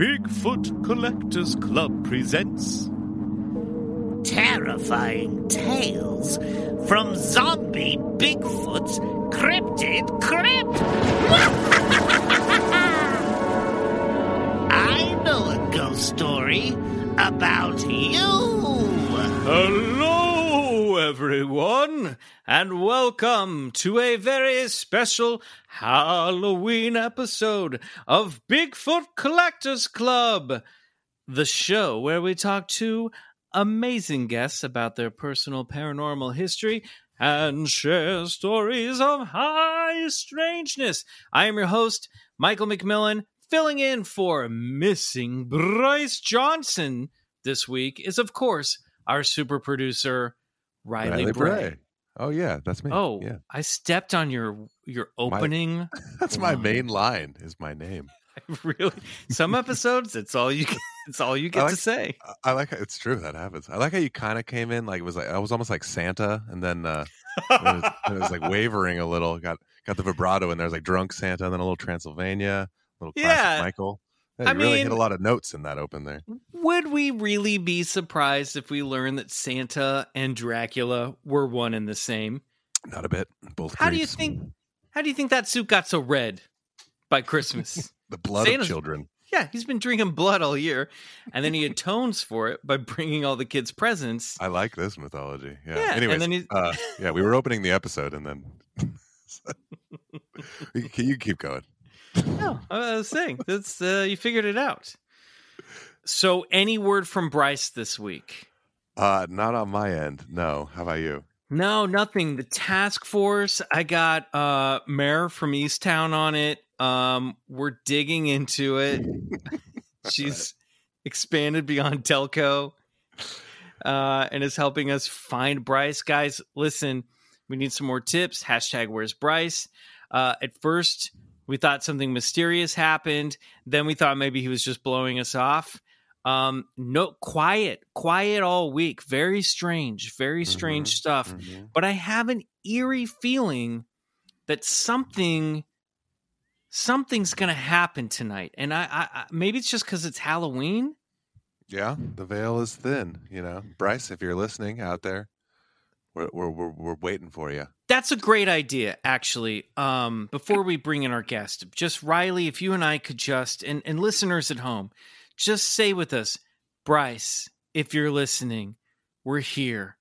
Bigfoot Collectors Club presents Terrifying tales from zombie Bigfoot's cryptid crypt. I know a ghost story about you. Hello, everyone, and welcome to a very special Halloween episode of Bigfoot Collectors Club, the show where we talk to amazing guests about their personal paranormal history and share stories of high strangeness. I am your host, Michael McMillan, filling in for missing Bryce Johnson this week is, of course, our super producer, Riley, Riley Bray. Bray. Oh yeah, that's me. Oh, yeah, I stepped on your your opening. that's my main line. Is my name. really, some episodes it's all you. It's all you get like- to say. I- like. How, it's true that happens. I like how you kind of came in like it was like I was almost like Santa, and then uh, it, was, it was like wavering a little. Got got the vibrato, and there's like drunk Santa, and then a little Transylvania, a little classic Yeah. Michael. I really hit a lot of notes in that open there. Would we really be surprised if we learned that Santa and Dracula were one and the same? Not a bit. Both. How do you think? How do you think that suit got so red by Christmas? the blood Santa's- of children? yeah, he's been drinking blood all year, and then he atones for it by bringing all the kids presents. I like this mythology. Yeah. Yeah, and then he- uh, yeah, we were opening the episode, and then can you keep going. No, I was saying that's uh, you figured it out. So, any word from Bryce this week? Uh, not on my end. No. How about you? No, nothing. The task force. I got uh Mare from Easttown on it. Um, we're digging into it. She's expanded beyond Telco, uh, and is helping us find Bryce. Guys, listen, we need some more tips. Hashtag Where's Bryce? Uh, at first, we thought something mysterious happened. Then we thought maybe he was just blowing us off. Um, no, quiet, quiet all week. Very strange, very strange Mhm, stuff. Mhm. But I have an eerie feeling that something, something's gonna happen tonight. And I, I, I maybe it's just because it's Halloween. Yeah, the veil is thin. You know, Bryce, if you're listening out there, we're we're we're, we're waiting for you. That's a great idea, actually. Um, before we bring in our guest, just Riley, if you and I could just, and, and listeners at home, just say with us, Bryce, if you're listening, we're here.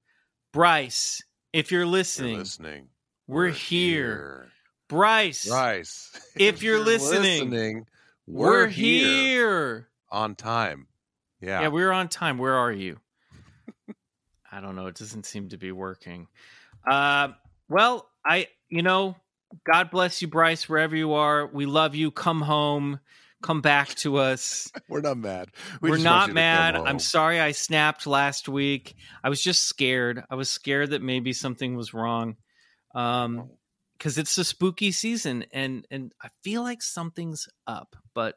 Bryce, if you're listening, you're listening. we're, here. Bryce, Bryce, If you're listening, listening, we're, here. on time. Yeah, Yeah, we're on time. Where are you? I don't know. It doesn't seem to be working. Uh, well, I, you know, God bless you, Bryce, wherever you are. We love you. Come home. Come back to us. we're not mad. We are not you to come mad. I'm sorry I snapped last week. I was just scared. I was scared that maybe something was wrong. Um, because it's the spooky season and and I feel like something's up, but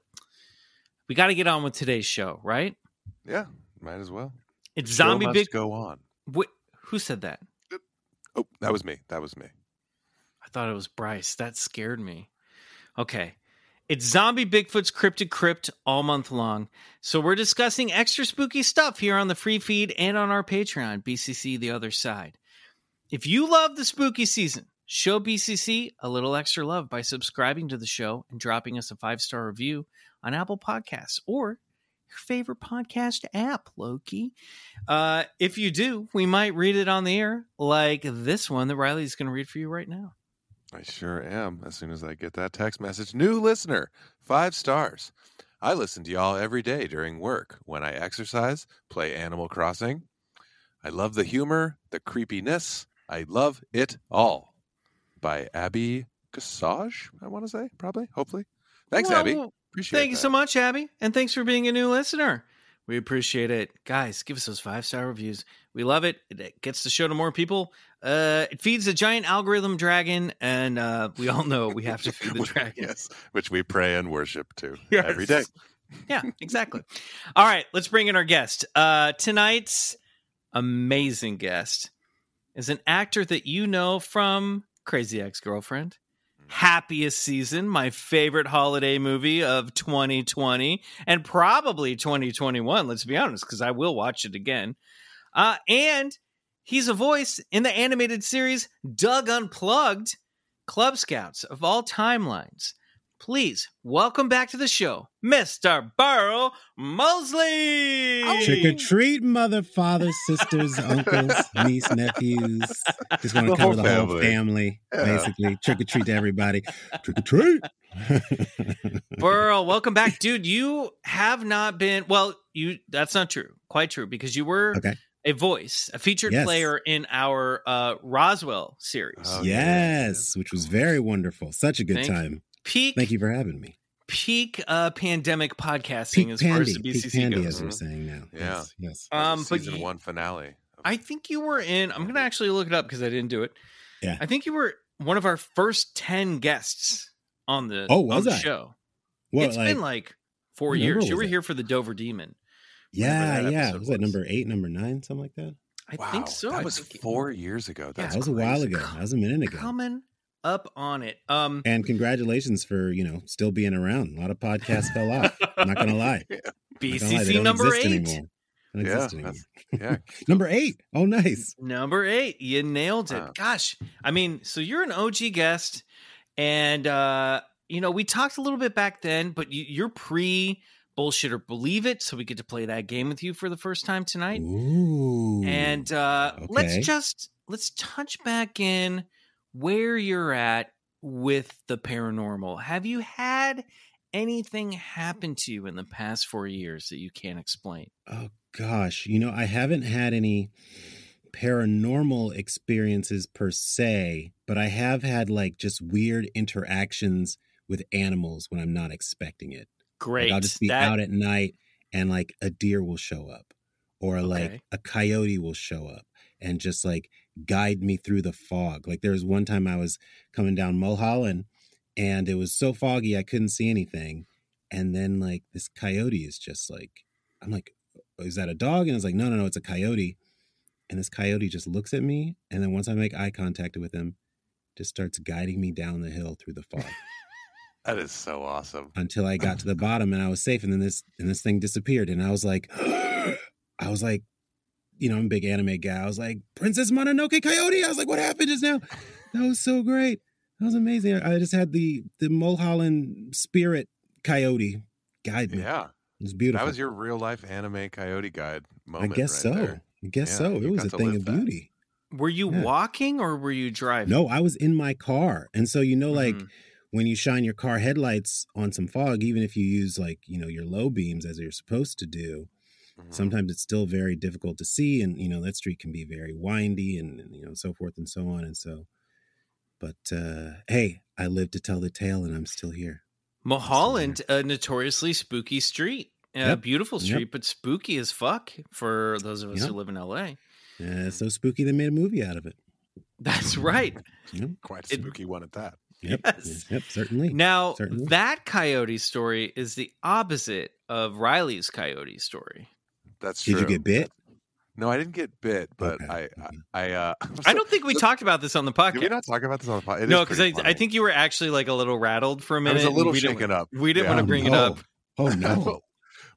we got to get on with today's show, right? Yeah, might as well. It's zombie big. go on. Wh- who said that? Oh, that was me. That was me. I thought it was Bryce. That scared me. Okay. It's Zombie Bigfoot's Cryptid Crypt all month long. So we're discussing extra spooky stuff here on the free feed and on our Patreon, BCC The Other Side. If you love the spooky season, show BCC a little extra love by subscribing to the show and dropping us a five star review on Apple Podcasts or favorite podcast app, Loki. Uh, if you do, we might read it on the air, like this one that Riley's going to read for you right now. I sure am. As soon as I get that text message, new listener, five stars. I listen to y'all every day during work, when I exercise, play Animal Crossing. I love the humor, the creepiness. I love it all. By Abby Cassage, I want to say, probably, hopefully. Thanks, Well, Abby. Appreciate Thank you so much, Abby. And thanks for being a new listener. We appreciate it. Guys, give us those five star reviews. We love it. It gets the show to more people. Uh, it feeds the giant algorithm dragon, and uh, we all know we have to feed the dragon. yes, which we pray and worship to Yes. every day. Yeah, exactly. all right, let's bring in our guest. Uh, tonight's amazing guest is an actor that you know from Crazy Ex Girlfriend. Happiest Season, my favorite holiday movie of 2020 and probably 2021, let's be honest, because I will watch it again. Uh, and he's a voice in the animated series Doug Unplugged, Club Scouts of all timelines. Please welcome back to the show, Mr. Burl Moseley. Trick or treat, mother, father, sisters, uncles, niece, nephews. Just want to cover whole the whole family. family, Yeah. basically. Trick or treat to everybody. Trick or treat. Burl, welcome back, dude. You have not been well. You that's not true. Quite true because you were Okay. a voice, a featured Yes. player in our uh, Roswell series. Oh, yeah. yes, which was very wonderful. Such a good Thank you. Time. Peak, Thank you for having me. peak uh, pandemic podcasting Peak as far as Pandy. the Peak BCC Pandy, goes. as we're saying now. Yeah. Yes. yes. Um, but season you- one finale. I think you were in. I'm going to actually look it up because I didn't do it. Yeah. I think you were one of our first ten guests on the Oh, on was the I? show. Well, it's like, been like four years. You were it? here for the Dover Demon. yeah, yeah. episode Was that number eight, number nine, something like that? I wow, think so. That was four years ago. That's that was a while ago. That was a minute ago. Coming up on it. Um, And congratulations for you know still being around. A lot of podcasts fell off. I'm not gonna lie. Not gonna lie, they BCC don't number exist eight. Anymore. Yeah, exist anymore. that's- yeah. Number eight. Oh, nice. Number eight, you nailed it. Wow. Gosh, I mean, so you're an OG guest, and uh, you know we talked a little bit back then, but you, you're pre bullshit or believe it, so we get to play that game with you for the first time tonight. Ooh. And uh, Okay. let's just let's touch back in where you're at with the paranormal. Have you had anything happen to you in the past four years that you can't explain? oh gosh, you know, I haven't had any paranormal experiences per se, but I have had like just weird interactions with animals when I'm not expecting it. Great. Like I'll just be That- out at night and like a deer will show up or like Okay. a coyote will show up and just like guide me through the fog. Like there was one time I was coming down Mulholland and it was so foggy I couldn't see anything. And then like this coyote is just like, I'm like, oh, is that a dog? And it's like, no, no, no, it's a coyote. And this coyote just looks at me. And then once I make eye contact with him, just starts guiding me down the hill through the fog That is so awesome. until I got to the bottom and I was safe. And then this and this thing disappeared. And I was like, I was like, you know, I'm a big anime guy. I was like, Princess Mononoke Coyote. I was like, what happened just now? That was so great. That was amazing. I just had the the Mulholland spirit coyote guide me. Yeah. It was beautiful. That was your real life anime coyote guide moment. I guess right so. there. I guess Yeah, so. It was a thing of that. beauty. Were you Yeah. walking or were you driving? No, I was in my car. And so you know, like Mhm. when you shine your car headlights on some fog, even if you use like, you know, your low beams as you're supposed to do, Mhm. sometimes it's still very difficult to see and you know that street can be very windy and, and, you know so forth and so on and so but uh hey i live to tell the tale and i'm still here Mulholland, a notoriously spooky street. A Yep. beautiful Yep. street, but spooky as fuck for those of us Yep. who live in LA. Yeah, it's so spooky they made a movie out of it That's right. yep Quite a It- spooky one at that. yep Yes. yep certainly Now, Certainly. that coyote story is the opposite of Riley's coyote story. That's did true. you get bit No, I didn't get bit, but Okay, I, okay. I, I, uh, I don't think we talked about this on the Did we podcast. not talk about this on the podcast? No, because I, I think you were actually like a little rattled for a minute. was a little we didn't- shaken up. We didn't Yeah. want to Oh, bring it up. oh no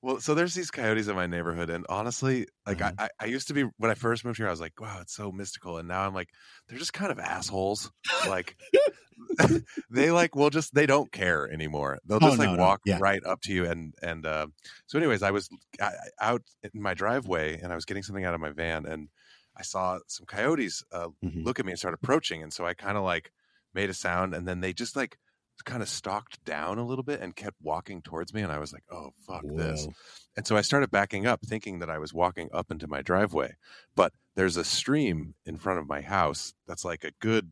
well, so there's these coyotes in my neighborhood, and honestly, like Uh-huh. I, I, I used to be when I first moved here, I was like, wow, it's so mystical, and now I'm like, they're just kind of assholes. Like they like will just they don't care anymore. They'll Oh, just like no, no. walk Yeah. right up to you, and and uh, so anyways, I was out in my driveway, and I was getting something out of my van, and I saw some coyotes uh, Mhm. look at me and start approaching, and so I kind of like made a sound, and then they just like kind of stalked down a little bit and kept walking towards me, and I was like, oh fuck this. And so I started backing up, thinking that I was walking up into my driveway. But there's a stream in front of my house that's like a good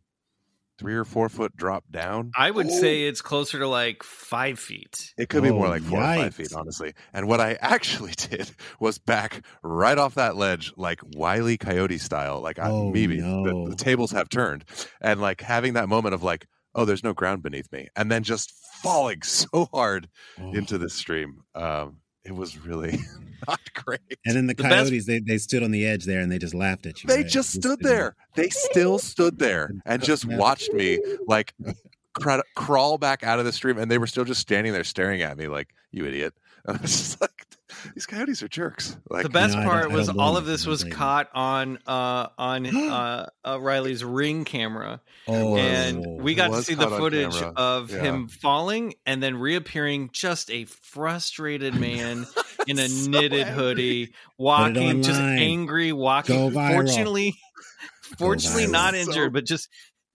three or four foot drop down. I would Oh. say it's closer to like five feet. It could be more Oh, like four or five feet, honestly. And what I actually did was back right off that ledge, like Wiley Coyote style, like I Oh, maybe no. the, the tables have turned, and like having that moment of like, oh, there's no ground beneath me, and then just falling so hard Oh. into the stream. Um, it was really not great. And then the, The best- coyotes, they, they stood on the edge there and they just laughed at you. They right? just stood sitting there. They still stood there and just watched me like cra- crawl back out of the stream, and they were still just standing there staring at me like, "You idiot!" I was just like, "These coyotes are jerks." Like, the best No, part was all of this was blame caught on uh on uh, uh Riley's ring camera Oh, and we got to see the footage of Yeah. him falling and then reappearing just a frustrated man in a So knitted angry. hoodie walking just angry walking Go viral. fortunately fortunately viral. not So- injured but just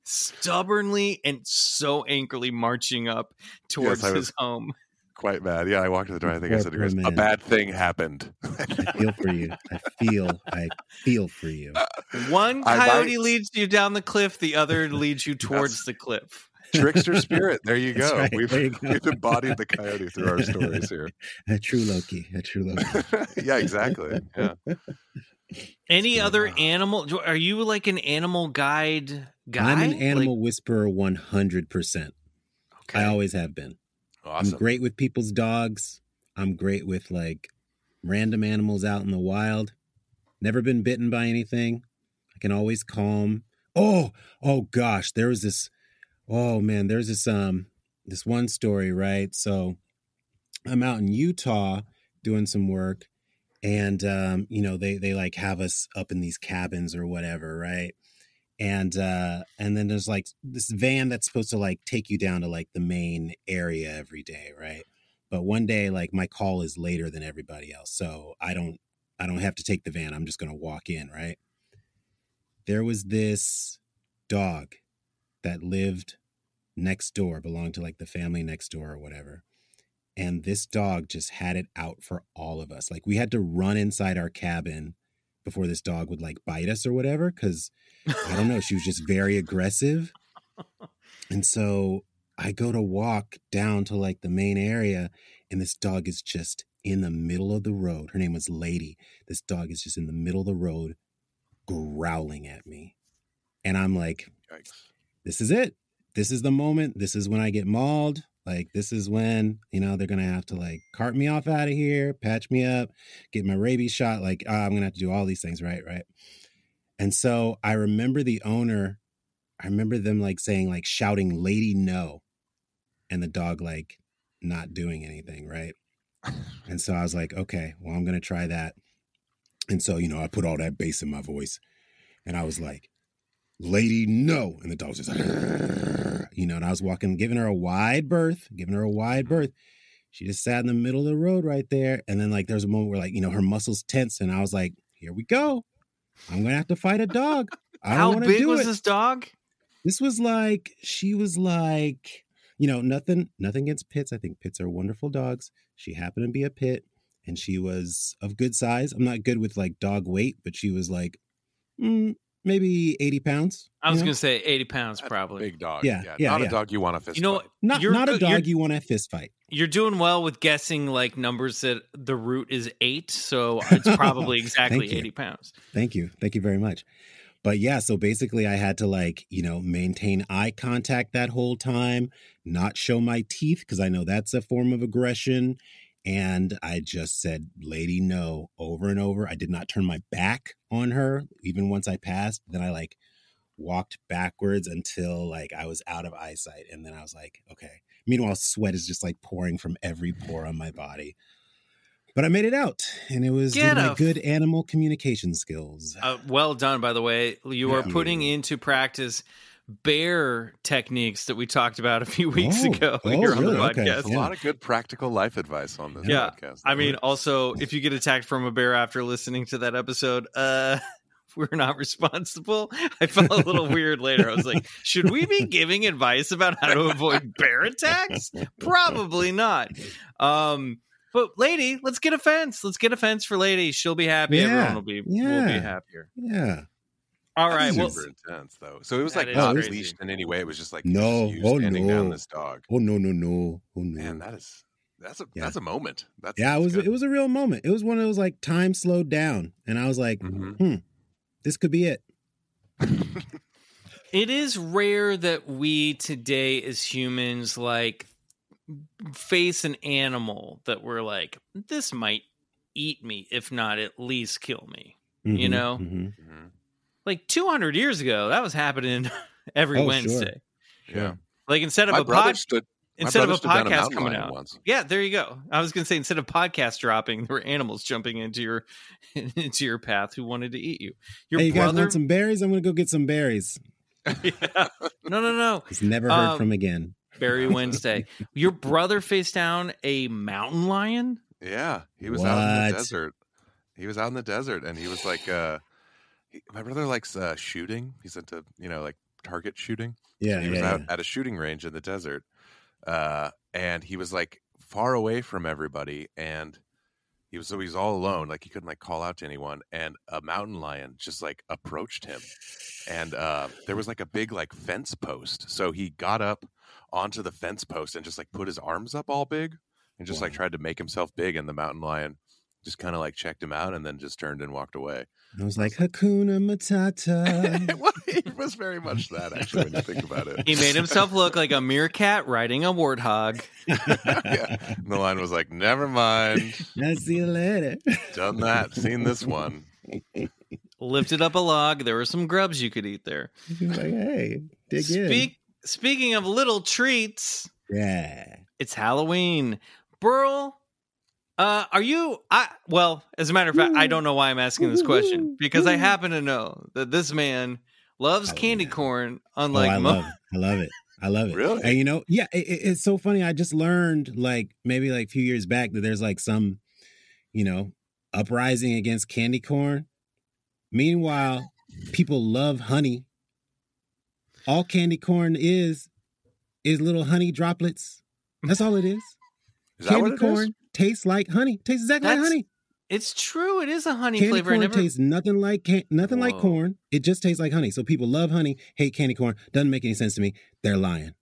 stubbornly and so angrily marching up towards I was- his home quite bad. Yeah, I walked to the door. I think I Poor, said, poor "A bad thing happened." I feel for you. I feel, I feel for you. one coyote might- leads you down the cliff the other leads you towards the cliff Trickster spirit. There you go. right. We've There you go. we've embodied the coyote through our stories here. A true Loki. A true Loki. yeah, exactly. Yeah. Any good. other animal? Are you like an animal guide guy? I'm an Like- animal whisperer 100%. okay. I always have been. Awesome. I'm great with people's dogs. I'm great with like random animals out in the wild. Never been bitten by anything. I can always calm. Oh, oh gosh, there was this. Oh man, there's this um this one story, right? So I'm out in Utah doing some work, and um, you know they they like have us up in these cabins or whatever, right? And uh and then there's like this van that's supposed to like take you down to like the main area every day right? But one day like my call is later than everybody else so i don't i don't have to take the van i'm just gonna walk in right? There was this dog that lived next door belonged to like the family next door or whatever and this dog just had it out for all of us like we had to run inside our cabin before this dog would like bite us or whatever because I don't know. She was just very aggressive. And so I go to walk down to like the main area, and this dog is just in the middle of the road. Her name was Lady. This dog is just in the middle of the road growling at me. And I'm like, Yikes. this is it. This is the moment. This is when I get mauled. Like, this is when, you know, they're to have to like cart me off out of here, patch me up, get my rabies shot. Like, ah, I'm to have to do all these things. Right. Right. And so I remember the owner, I remember them like saying, like, shouting, Lady, no. And the dog, like, not doing anything. Right. And so I was like, okay, well, I'm to try that. And so, you know, I put all that bass in my voice and I was like, lady, no. And the dog was just like, you know, and I was walking, giving her a wide berth, giving her a wide berth. She just sat in the middle of the road right there. And then, like, there's a moment where, like, you know, her muscles tense. And I was like, here we go. I'm going to have to fight a dog. I don't How want to big do was it. this dog? This was like she was like, you know, nothing nothing against pits. I think pits are wonderful dogs. She happened to be a pit and she was of good size. I'm not good with like dog weight, but she was like mm, maybe 80 pounds. I was going to say 80 pounds probably. Big dog. Yeah, yeah, not yeah. a dog you want to fist. You know, fight. not You're not a dog you're- want to fist fight. You're doing well with guessing like numbers that the root is eight, so it's probably exactly 80 pounds. Thank you. Thank you very much. But yeah, so basically I had to like, you know, maintain eye contact that whole time, not show my teeth because I know that's a form of aggression. And I just said, lady, no, over and over. I did not turn my back on her, even once I passed. Then I like walked backwards until like I was out of eyesight. And then I was like, okay. Meanwhile, sweat is just like pouring from every pore on my body. But I made it out, and it was due Get to my good animal communication skills. Uh, well done, by the way. You are putting into practice bear techniques that we talked about a few weeks Oh, ago oh, here on the really? Okay. podcast. a lot of good practical life advice on this Yeah. podcast. I mean, also, if you get attacked from a bear after listening to that episode, uh, we're not responsible. I felt a little weird later. I was like, should we be giving advice about how to avoid bear attacks? Probably not. Um, but lady, let's get a fence. Let's get a fence for lady. She'll be happy. Yeah, Everyone will be yeah. will be happier. Yeah. All That's right. Well, super intense though. So it was like not crazy. leashed in any way. It was just like No. you Oh, standing down no. this dog. Oh no no no! Oh no! Man, that is that's a Yeah. that's a moment. That's yeah, it was good. it was a real moment. It was one of those like time slowed down, and I was like, Mhm. this could be it. it is rare that we today as humans like face an animal that we're like, this might eat me, if not at least kill me. You Mhm, know? mhm. Like 200 years ago, that was happening every Oh, sure. Wednesday. Yeah. Like instead of My a brother pod, stood. instead of a podcast mountain coming lion out. once. Yeah, there you go. I was going to say instead of podcast dropping, there were animals jumping into your into your path who wanted to eat you. Your Hey, you guys brother want some berries? I'm gonna go get some berries. Yeah. No, no, no. He's never heard Um, from again. Berry Wednesday. Your brother faced down a mountain lion? Yeah, he was out in the desert. He was out in the desert, and he was like, uh, he, my brother likes uh, shooting. He's into you know like target shooting. Yeah, he was yeah, out yeah. at a shooting range in the desert, uh, and he was like far away from everybody, and he was so he was all alone. Like he couldn't like call out to anyone, and a mountain lion just like approached him, and uh, there was like a big like fence post. So he got up onto the fence post and just like put his arms up all big, and just like tried to make himself big, and the mountain lion just kind of like checked him out and then just turned and walked away. I was like Hakuna Matata. well, it was very much that actually when you think about it. He made himself look like a meerkat riding a warthog. yeah. And the line was like, "Never mind, I'll see you later. done that, seen this one." Lifted up a log. There were some grubs you could eat there. He like, hey, dig Speak, speaking of little treats. Yeah. it's Halloween. Burl, uh, are you? I well, as a matter of fact, I don't know why I'm asking this question because I happen to know that this man loves Halloween. candy corn, Oh, I mo- love it. I love it. I love it. Really? And you know, yeah, it, it- it's so funny. I just learned like maybe like a few years back that there's like some, you know, uprising against candy corn. Meanwhile, people love honey. All candy corn is is little honey droplets. That's all it is. Is that candy what it corn is? Tastes like honey. Tastes exactly like honey. It's true. It is a honey Candy flavor. I corn never. tastes nothing like can- nothing like corn. It just tastes like honey. So people love honey, hate candy corn. Doesn't make any sense to me. They're lying.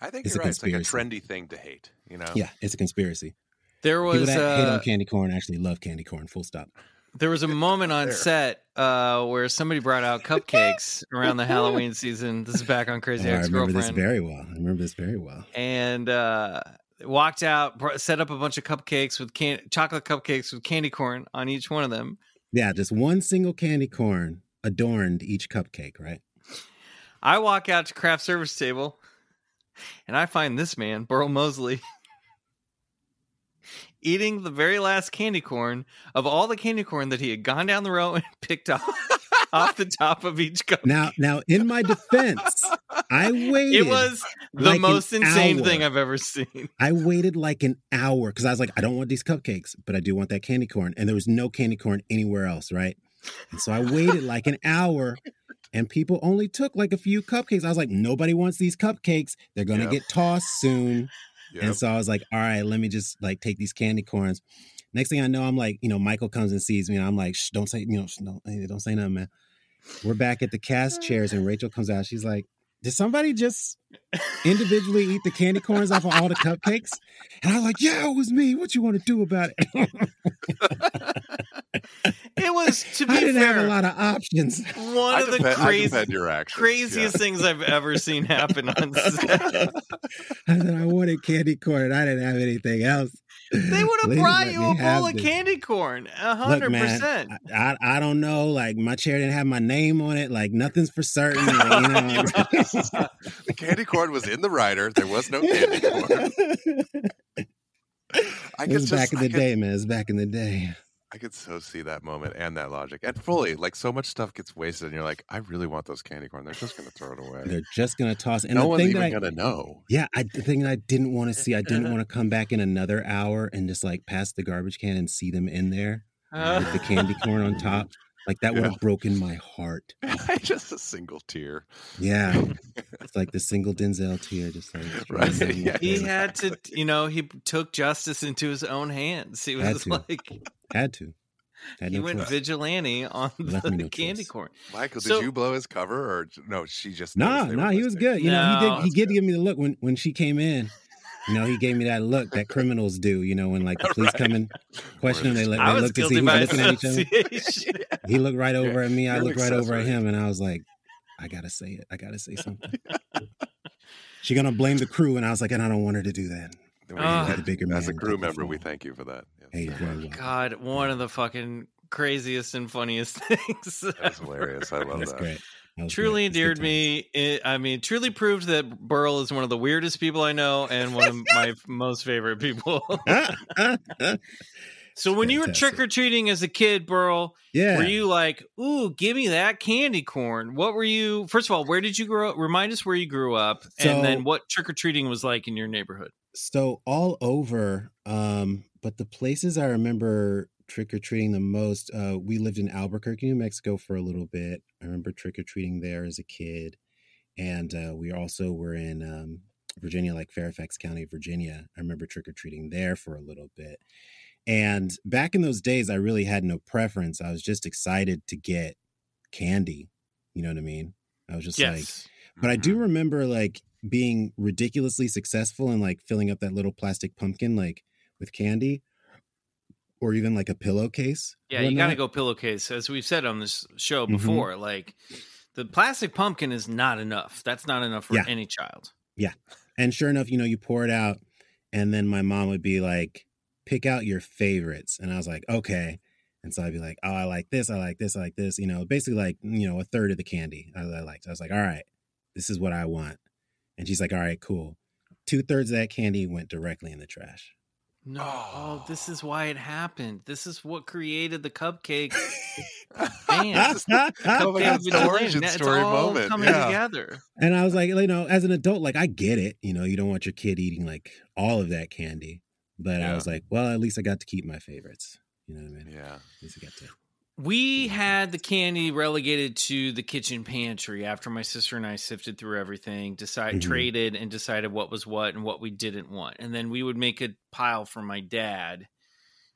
I think It's you're a right. It's like a conspiracy. trendy thing to hate. You know? Yeah, it's a conspiracy. there People was that hate uh, on candy corn actually love candy corn. Full stop. there was a moment on There. set uh, where somebody brought out cupcakes around the Halloween season. This is back on Crazy Oh, I remember this Girlfriend, very well. I remember this very well. and uh, walked out, br- set up a bunch of cupcakes with can- chocolate cupcakes with candy corn on each one of them. Yeah, just one single candy corn adorned each cupcake, right? I walk out to craft service table, and I find this man, Burl Moseley, eating the very last candy corn of all the candy corn that he had gone down the row and picked off off the top of each cup. Now, now, in my defense, I waited. It was the like most insane hour. thing I've ever seen. I waited like an hour because I was like, I don't want these cupcakes, but I do want that candy corn. And there was no candy corn anywhere else, right? And so I waited like an hour and people only took like a few cupcakes. I was like, nobody wants these cupcakes. They're going to Yep. get tossed soon. Yep. And so I was like, all right, let me just like take these candy corns. Next thing I know, I'm like, you know, Michael comes and sees me and I'm like, Shh, don't say, you know, don't, eh, don't say nothing, man. We're back at the cast chairs and Rachel comes out. She's like, did somebody just individually eat the candy corns off of all the cupcakes? And I was like, yeah, it was me. What you want to do about it? It was to be I didn't fair, have a lot of options. one I of the defend, crazy, defend your actions. craziest things I've ever seen happen on set. I said I wanted candy corn and I didn't have anything else. They would have brought you a bowl of this. candy corn, a Look, hundred man, percent. I, I I don't know. Like my chair didn't have my name on it. Like nothing's for certain. like, you know. Yeah. the candy corn was in the rider. There was no candy corn. I it was just, back in I the could- day, man. It was back in the day. I could so see that moment and that logic, and fully like so much stuff gets wasted, and you're like, I really want those candy corn. They're just gonna throw it away. They're just gonna toss. And no the one's thing even that I, gonna know. yeah, I, the thing that I didn't want to see, I didn't want to come back in another hour and just like pass the garbage can and see them in there with the candy corn on top. Like that would have Yeah. broken my heart. just a single tear. Yeah, it's like the single Denzel tear, just like Right, yeah. he down. had to, you know, he took justice into his own hands. He Had was to. like, had to. Had he no went choice. vigilante on Left me the no candy choice. corn. Michael, So- did you blow his cover or no? She just Nah, noticed nah, he was good. You know, he did. He did give me the look when when she came in. You know, he gave me that look that criminals do. You know, when like the police Right. come in, question him, they, look- they look to see who's looking at each other. He looked right over at me. I you're looked right over at him, and I was like, I gotta say it. I gotta say something. she gonna blame the crew, and I was like, and I don't want her to do that. Then we- Ah. as- The bigger as a crew member, we thank you for that. Yes. Hey, you're. God, one of the fucking craziest and funniest things. That was hilarious. I love That's that. great. That was truly good endeared me. It, I mean, truly proved that Burl is one of the weirdest people I know and one of my most favorite people. so when you were trick or treating as a kid, Burl, yeah. were you like, "Ooh, give me that candy corn"? What were you? First of all, where did you grow up? Remind us where you grew up, and then what trick or treating was like in your neighborhood. so all over um but the places i remember trick-or-treating the most uh we lived in albuquerque new mexico for a little bit. I remember trick-or-treating there as a kid and uh we also were in um virginia like fairfax county virginia. I remember trick-or-treating there for a little bit. And back in those days i really had no preference. I was just excited to get candy you know what i mean? I was just like but I Mm-hmm. do remember like being ridiculously successful and like filling up that little plastic pumpkin like with candy or even like a pillowcase. Yeah, you got to go pillowcase. As we've said on this show Mhm. before, like the plastic pumpkin is not enough. That's not enough for Yeah. any child. Yeah. And sure enough, you know, you pour it out and then my mom would be like, pick out your favorites. And I was like, okay. And so I'd be like, oh, I like this, I like this, I like this. You know, basically like, you know, a third of the candy I, I liked. I was like, all right, this is what I want. And she's like, all right, cool. Two thirds of that candy went directly in the trash. No, oh, this is why it happened. This is what created the cupcake. Man. This the coming out Cupcake story, vigilante. It's all moment. coming yeah. together. And I was like, you know, as an adult, like I get it. You know, you don't want your kid eating like all of that candy. But I was like, well, at least I got to keep my favorites. You know what I mean? Yeah. At least I got to. We had the candy relegated to the kitchen pantry after my sister and I sifted through everything, decided Mhm. traded and decided what was what and what we didn't want. And then we would make a pile for my dad.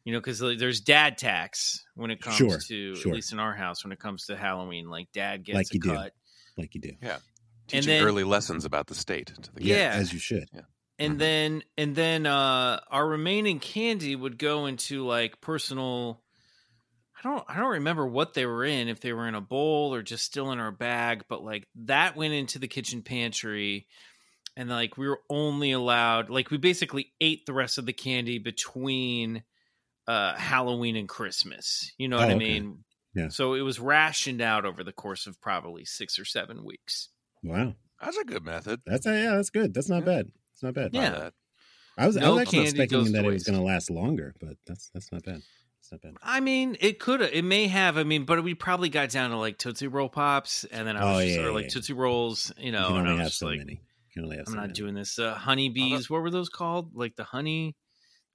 You know, because there's dad tax when it comes Sure, to sure. at least in our house when it comes to Halloween. Like dad gets Like a you do. cut. Like you do. Yeah. Teaching then- early lessons about the state to the Yeah. As you should. and Mhm. then and then uh our remaining candy would go into like personal i don't i don't remember what they were in if they were in a bowl or just still in our bag but like that went into the kitchen pantry and like we were only allowed like we basically ate the rest of the candy between uh halloween and christmas you know what Oh, i okay. mean Yeah. so it was rationed out over the course of probably six or seven weeks Wow. That's a good method. That's a, yeah, that's good. That's not Yeah. bad. It's not bad. Yeah. I was I was actually expecting that to it was gonna last longer, but that's that's not bad. I mean, it could have, it may have. I mean, but we probably got down to like Tootsie Roll Pops, and then I was Oh, just, yeah, or yeah, like yeah. Tootsie Rolls, you know, you can and I was have so like, many. You can only have I'm so not many. doing this. Uh, honeybees, what were those called? Like the honey.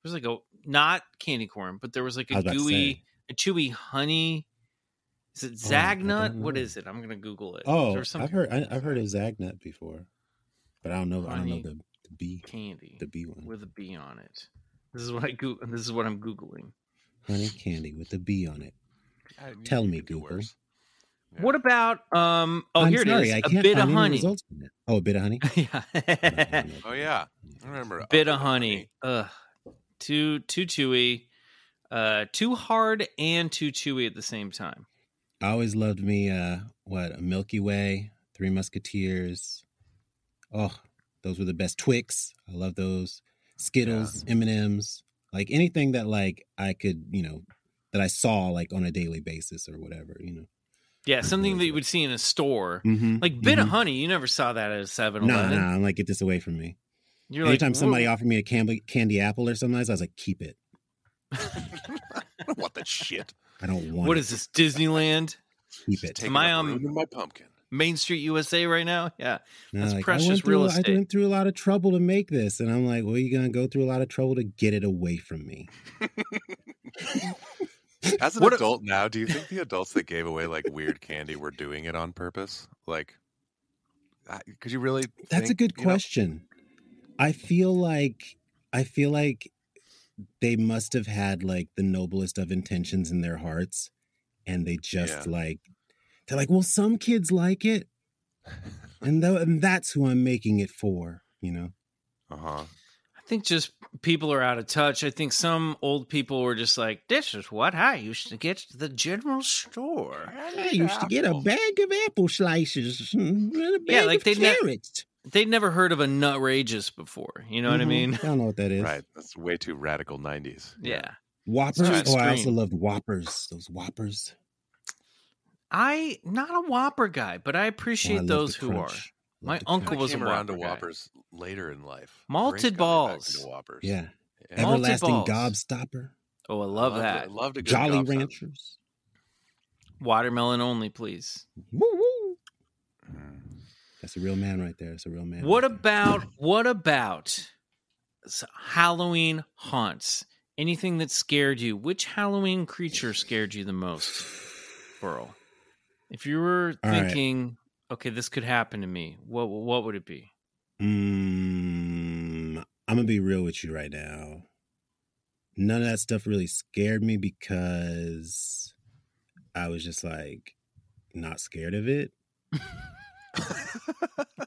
There was like a not candy corn, but there was like a gooey, a chewy honey. Is it Oh, Zagnut? don't what is it? I'm gonna Google it. Oh, I've heard I, I've heard of Zagnut before, but I don't know. I don't know the, the bee candy the bee one. with a bee on it. This is what I go. This is what I'm googling. Honey candy with the bee on it. Tell me, could Google. Yeah. What about um? Oh, I'm here sorry, it I. A can't a bit of find any honey. results from it. Oh, a Bit-O-Honey. yeah. Oh yeah, I remember. A Bit-O-Honey. Ugh. Too too chewy. Uh too hard and too chewy at the same time. I always loved me. Uh, what a Milky Way, Three Musketeers. Oh, those were the best. Twix, I love those. Skittles, M and M's, like anything that like I could, you know, that I saw like on a daily basis or whatever, you know. Yeah, something that you would see in a store. Mm-hmm. Like Bit-O-Honey, you never saw that at a 7 No, Eleven. no, I'm like, get this away from me. You're Anytime like, somebody offered me a candy, candy apple or something, I was like, keep it. I don't want that shit. I don't want What it. is this, Disneyland? Keep it. Taking Am I on- my pumpkin. Main Street USA right now? Yeah. That's like, precious I went real through, estate. I went through a lot of trouble to make this, and I'm like, well, you're gonna go through a lot of trouble to get it away from me. As an What a- adult now, do you think the adults that gave away like weird candy were doing it on purpose? Like, I- could you really? That's a good you know- question. I feel like I feel like they must have had like the noblest of intentions in their hearts, and they just Yeah. like they're like, well, some kids like it, and tho- and that's who I'm making it for, you know. Uh huh. I think just people are out of touch. I think some old people were just like, "This is what I used to get at the general store." I used to get a bag of apple slices and a bag Yeah, like of they ne- carrots. They'd never heard of a nutrageous before. You know what I Mhm. mean? I don't know what that is. Right. That's way too radical 90s. Yeah. Whoppers. Oh, I also loved Whoppers. Those Whoppers. I not a Whopper guy, but I Oh, I appreciate those the who are. crunch. Love My uncle I crunch. was a came around to Whopper guy. Whoppers later in life. Malted Grace got me back balls. Whoppers. Yeah. Malted Everlasting balls. Gobstopper. Oh, I I love loved that. I loved a good Jolly Gobstopper. Ranchers. Watermelon only, please. Woo woo. Mm. That's a real man right there. That's a real man. What right there. about what about Halloween haunts? Anything that scared you? Which Halloween creature scared you the most, Burl? If you were All right. thinking, okay, this could happen to me, what what would it be? Mm, I'm gonna be real with you right now. None of that stuff really scared me because I was just like not scared of it.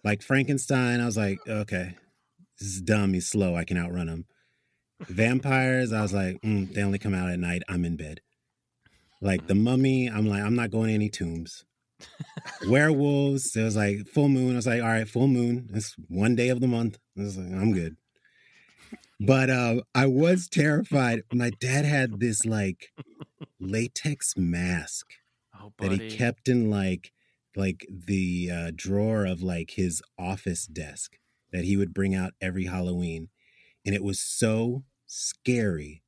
Like Frankenstein, I was like, okay, this is dumb. He's slow. I can outrun him. Vampires, I was like, mm, they only come out at night. I'm in bed. Like the mummy, I'm like, I'm not going to any tombs. Werewolves, it was like full moon. I was like, all right, full moon. It's one day of the month. I was like, I'm good. But uh, I was terrified. My dad had this like latex mask Oh, that he kept in like like the uh, drawer of like his office desk that he would bring out every Halloween, and it was so scary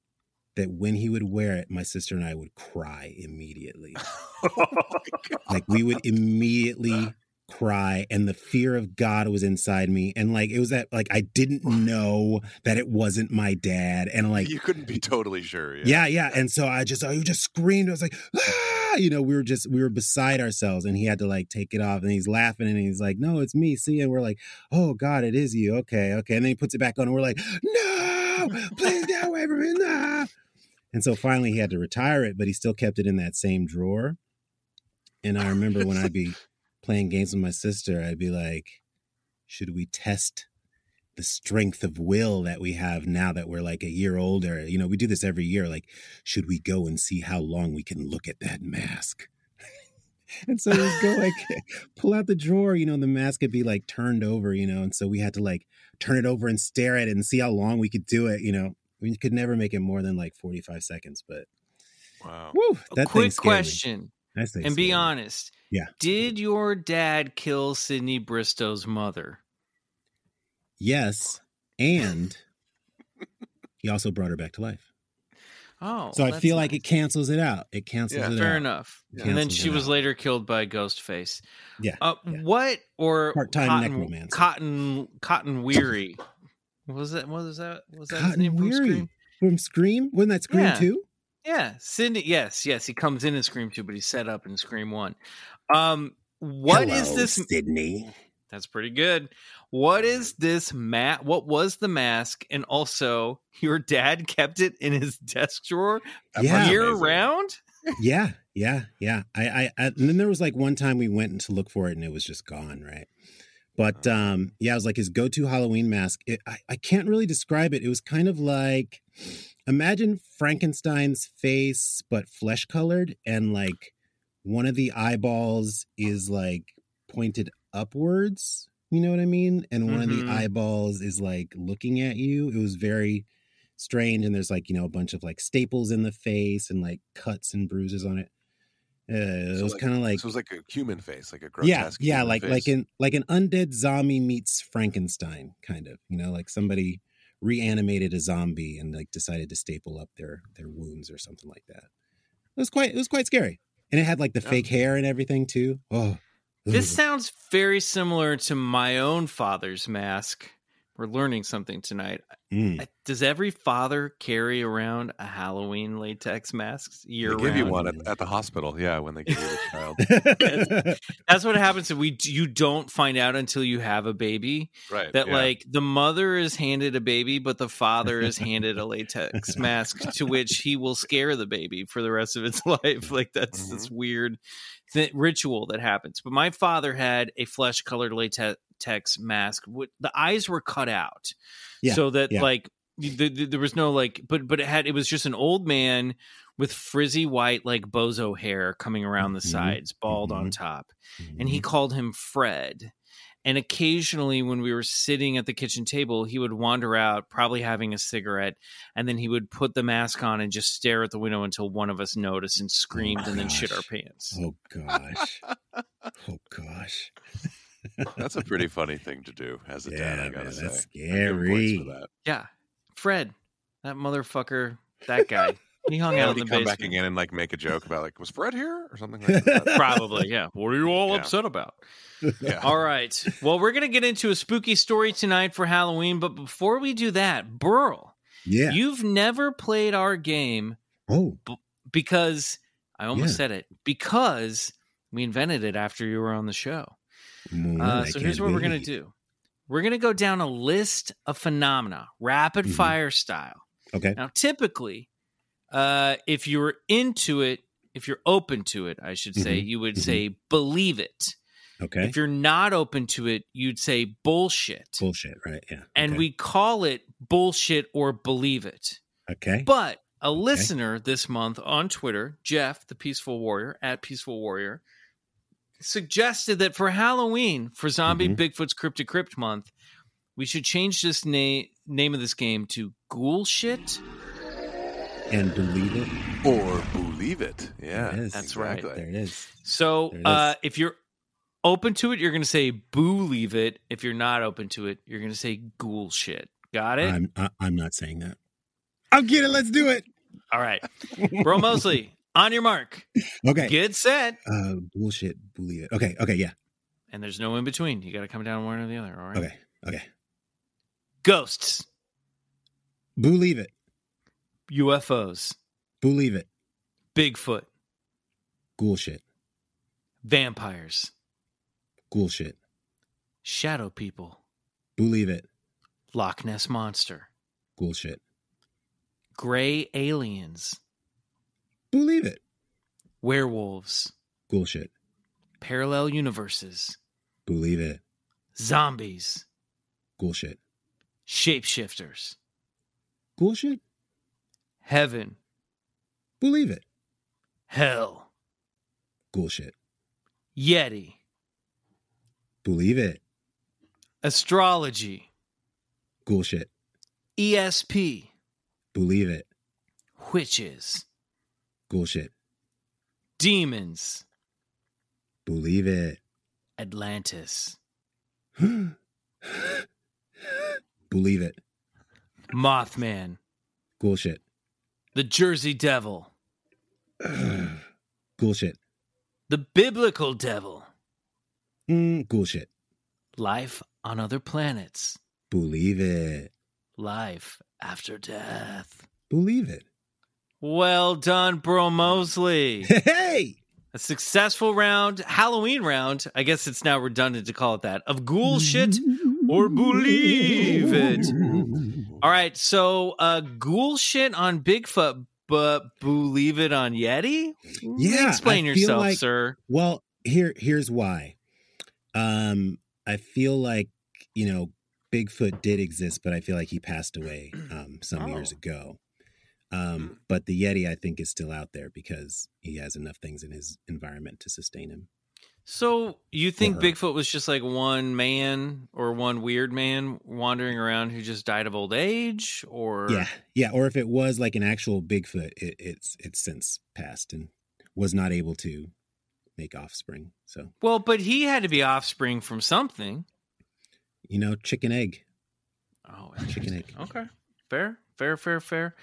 that when he would wear it, my sister and I would cry immediately. like we would immediately cry, and the fear of God was inside me, and like it was that like I didn't know that it wasn't my dad, and like you couldn't be totally sure. yeah, yeah. And so I just, I just screamed. I was like, ah! you know, we were just, we were beside ourselves, and he had to like take it off, and he's laughing, and he's like, no, it's me. See, and we're like, oh God, it is you. Okay, okay. And then he puts it back on, and we're like, no, please get away from me, no. And so finally, he had to retire it, but he still kept it in that same drawer. And I remember when I'd be playing games with my sister, I'd be like, should we test the strength of will that we have now that we're like a year older. You know, we do this every year. Like, should we go and see how long we can look at that mask? and so we'd go like pull out the drawer, you know, the mask could be like turned over, you know, and so we had to like turn it over and stare at it and see how long we could do it, you know. We could never make it more than like 45 seconds, but Wow. woo, A that thing quick question, That thing and be me. honest. Yeah. Did your dad kill Sidney Bristow's mother? Yes, and he also brought her back to life. Oh, So I that's feel like nice. it cancels it out. It cancels Yeah, it Fair out. enough. It and then she was out. later killed by Ghostface. Yeah, Uh, yeah. What or Part-time cotton, necromancer. Cotton Cotton Weary? What was that? What was that? Was that his Cotton name from Scream? From Scream? Wasn't that Scream Yeah. 2? Yeah, Sidney. Yes, yes, he comes in in Scream two, but he's set up in Scream one. Um, what is Hello, this? Sidney? That's pretty good. What is this mat? What was the mask? And also, your dad kept it in his desk drawer Yeah. year Amazing. round. Yeah, yeah, yeah. I, I, I, and then there was like one time we went to look for it and it was just gone, right? But um, yeah, it was like his go-to Halloween mask. It, I, I can't really describe it. It was kind of like imagine Frankenstein's face, but flesh-colored, and like one of the eyeballs is like pointed upwards. You know what I mean? And one of Mhm. the eyeballs is like looking at you. It was very strange, and there's like you know a bunch of like staples in the face and like cuts and bruises on it. Uh, it So was like- kind of like so it was like a human face, like a yeah, grotesque. yeah, human like face. like an like an undead zombie meets Frankenstein, kind of. You know, like somebody reanimated a zombie and like decided to staple up their their wounds or something like that. It was quite it was quite scary, and it had like the Yeah. fake hair and everything too. Oh, This sounds very similar to my own father's mask we're learning something tonight. Mm. Does every father carry around a Halloween latex mask year They give you one at, at the hospital, yeah, when they give you the child. That's what happens if we you don't find out until you have a baby. right. That yeah. like the mother is handed a baby, but the father is handed a latex mask to which he will scare the baby for the rest of its life. Like that's Mm-hmm. this weird th- ritual that happens. But my father had a flesh colored latex mask. The eyes were cut out, Yeah, so that yeah. like the, the, there was no like, but but it had it was just an old man with frizzy white like bozo hair coming around the Mhm, sides, bald on mhm. top and Mm-hmm. he called him Fred. And occasionally, when we were sitting at the kitchen table, he would wander out, probably having a cigarette, and then he would put the mask on and just stare at the window until one of us noticed and oh screamed and then shit our pants. Oh gosh. Oh gosh. That's a pretty funny thing to do as a dad, I gotta man, say. that's I give him points scary. for that. Yeah, Fred, that motherfucker, that guy, he hung Yeah, out in he the come back again and like make a joke about like was Fred here or something like that? Probably, yeah. What are you all Yeah. upset about? yeah. All right. Well, we're gonna get into a spooky story tonight for Halloween, but before we do that, Burl, Yeah. you've never played our game oh. because I almost Yeah. said it because we invented it after you were on the show. well, Uh, so here's can't what we're gonna do. We're gonna go down a list of phenomena, rapid Mhm. fire style. Okay. Now, typically, uh, if you're into it, if you're open to it, I should say, Mhm. you would Mhm. say believe it. Okay. If you're not open to it, you'd say bullshit. Bullshit, right? Yeah. and okay. we call it bullshit or believe it. Okay. But a listener this month on Twitter, Jeff, the Peaceful Warrior, at Peaceful Warrior, suggested that for Halloween, for Zombie Mhm. Bigfoot's Cryptic Crypt Month, we should change this name name of this game to Ghoul Shit. And believe it. Or believe it. Yeah. There it is. That's right. There it is. So There it uh, if you're open to it, you're going to say believe it. If you're not open to it, you're going to say Ghoul Shit. Got it? I'm I, I'm not saying that. I'm get it. Let's do it. All right. Bro Moseley, on your mark, Okay. get set. uh, bullshit. Believe it. Okay. Okay. Yeah. And there's no in between. You got to come down one or the other. All right. Okay. Okay. Ghosts, Believe it. UFOs, Believe it. Bigfoot, Ghoul shit. vampires, Ghoul shit. shadow people, Believe it. Loch Ness monster, Ghoul shit. gray aliens, Believe it. werewolves, Ghoul shit. parallel universes, Believe it. zombies, Ghoul shit. shapeshifters, Ghoul shit. Heaven, Believe it. hell, Ghoul shit. yeti, Believe it. astrology, Ghoul shit. ESP, Believe it. witches, Ghoul shit. demons, Believe it. Atlantis, Believe it. Mothman, Ghoul shit. The Jersey Devil, Ghoul shit. the biblical devil, Mm, ghoul shit. life on other planets, Believe it. life after death. Believe it. Well done, Bro Moseley. Hey! A successful round, Halloween round. I guess it's now redundant to call it that. Of ghoul shit or believe it. All right, so uh ghoul shit on Bigfoot, but believe it on Yeti? Yeah, Explain I yourself, like- sir. Well, here here's why. Um, I feel like you know Bigfoot did exist, but I feel like he passed away um, some years Oh. ago. Um, but the Yeti, I think, is still out there because he has enough things in his environment to sustain him. So you think. Bigfoot was just like one man or one weird man wandering around who just died of old age, or Yeah, yeah. Or if it was like an actual Bigfoot, it, it's it's since passed and was not able to make offspring. So Well, but he had to be offspring from something. you know, chicken egg. Oh, Chicken egg. Okay, fair, fair, fair, fair.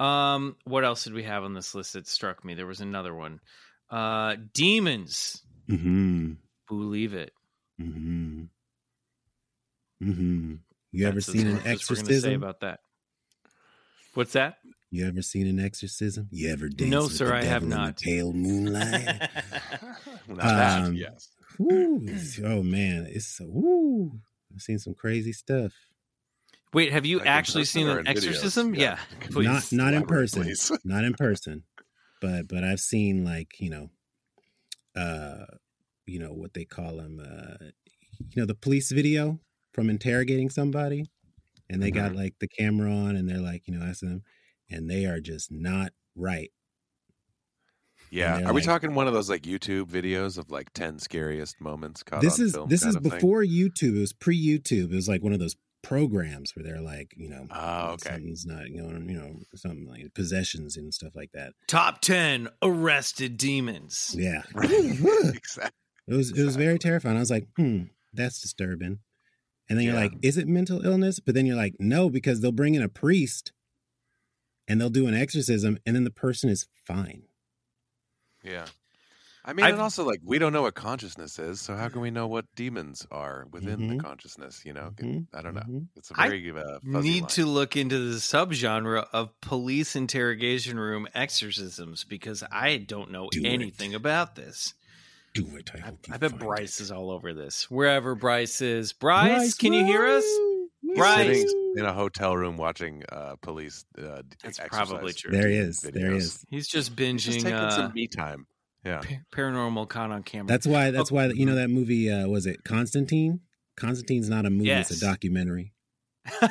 Um, what else did we have on this list that struck me? There was another one. Uh, demons. Mm-hmm. Believe it. Mm-hmm. Mm-hmm. You ever That's as seen an much as we're gonna say exorcism? about that? What's that? You ever seen an exorcism? You ever danced No, with sir, the I have devil in the not. pale moonlight. Um, yes. Woo. Oh man, it's woo. I've seen some crazy stuff. Wait, have you Like actually seen an in videos? exorcism? Yeah. Yeah, please. not not in person. please. not in person. But but I've seen like, you know, uh you know what they call them uh you know the police video from interrogating somebody and they got like the camera on and they're like, you know, asking them and they are just not right. Yeah. Are we talking one of those like YouTube videos of like 10 scariest moments caught this on is film this is of thing? before YouTube. It was pre-YouTube. It was like one of those programs where they're like, you know, Oh, okay. something's not going, on, you know, something like possessions and stuff like that. Top ten arrested demons. Yeah. Right. exactly. It was it was very terrifying. I was like, hmm, that's disturbing. And then you're like, is it mental illness? But then you're like, no, because they'll bring in a priest and they'll do an exorcism and then the person is fine. Yeah. I mean, I've- and also like we don't know what consciousness is, so how can we know what demons are within Mhm. the consciousness? You know, Mhm. I don't know. Mhm. It's a I very uh, fuzzy Need line. to look into the subgenre of police interrogation room exorcisms because I don't know Do it. anything about this. Do it. I, I, hope you I bet Bryce it. is all over this. Wherever Bryce is, Bryce, can you hear us? Bryce. sitting in a hotel room watching uh, police. Uh, That's probably true. There he demon is. There he is. He's just He's binging just taking uh, some me time. Yeah. pa- paranormal con on camera. That's why that's Oh, why you know mhm. that movie uh was it Constantine? Constantine's not a movie, it's a documentary. All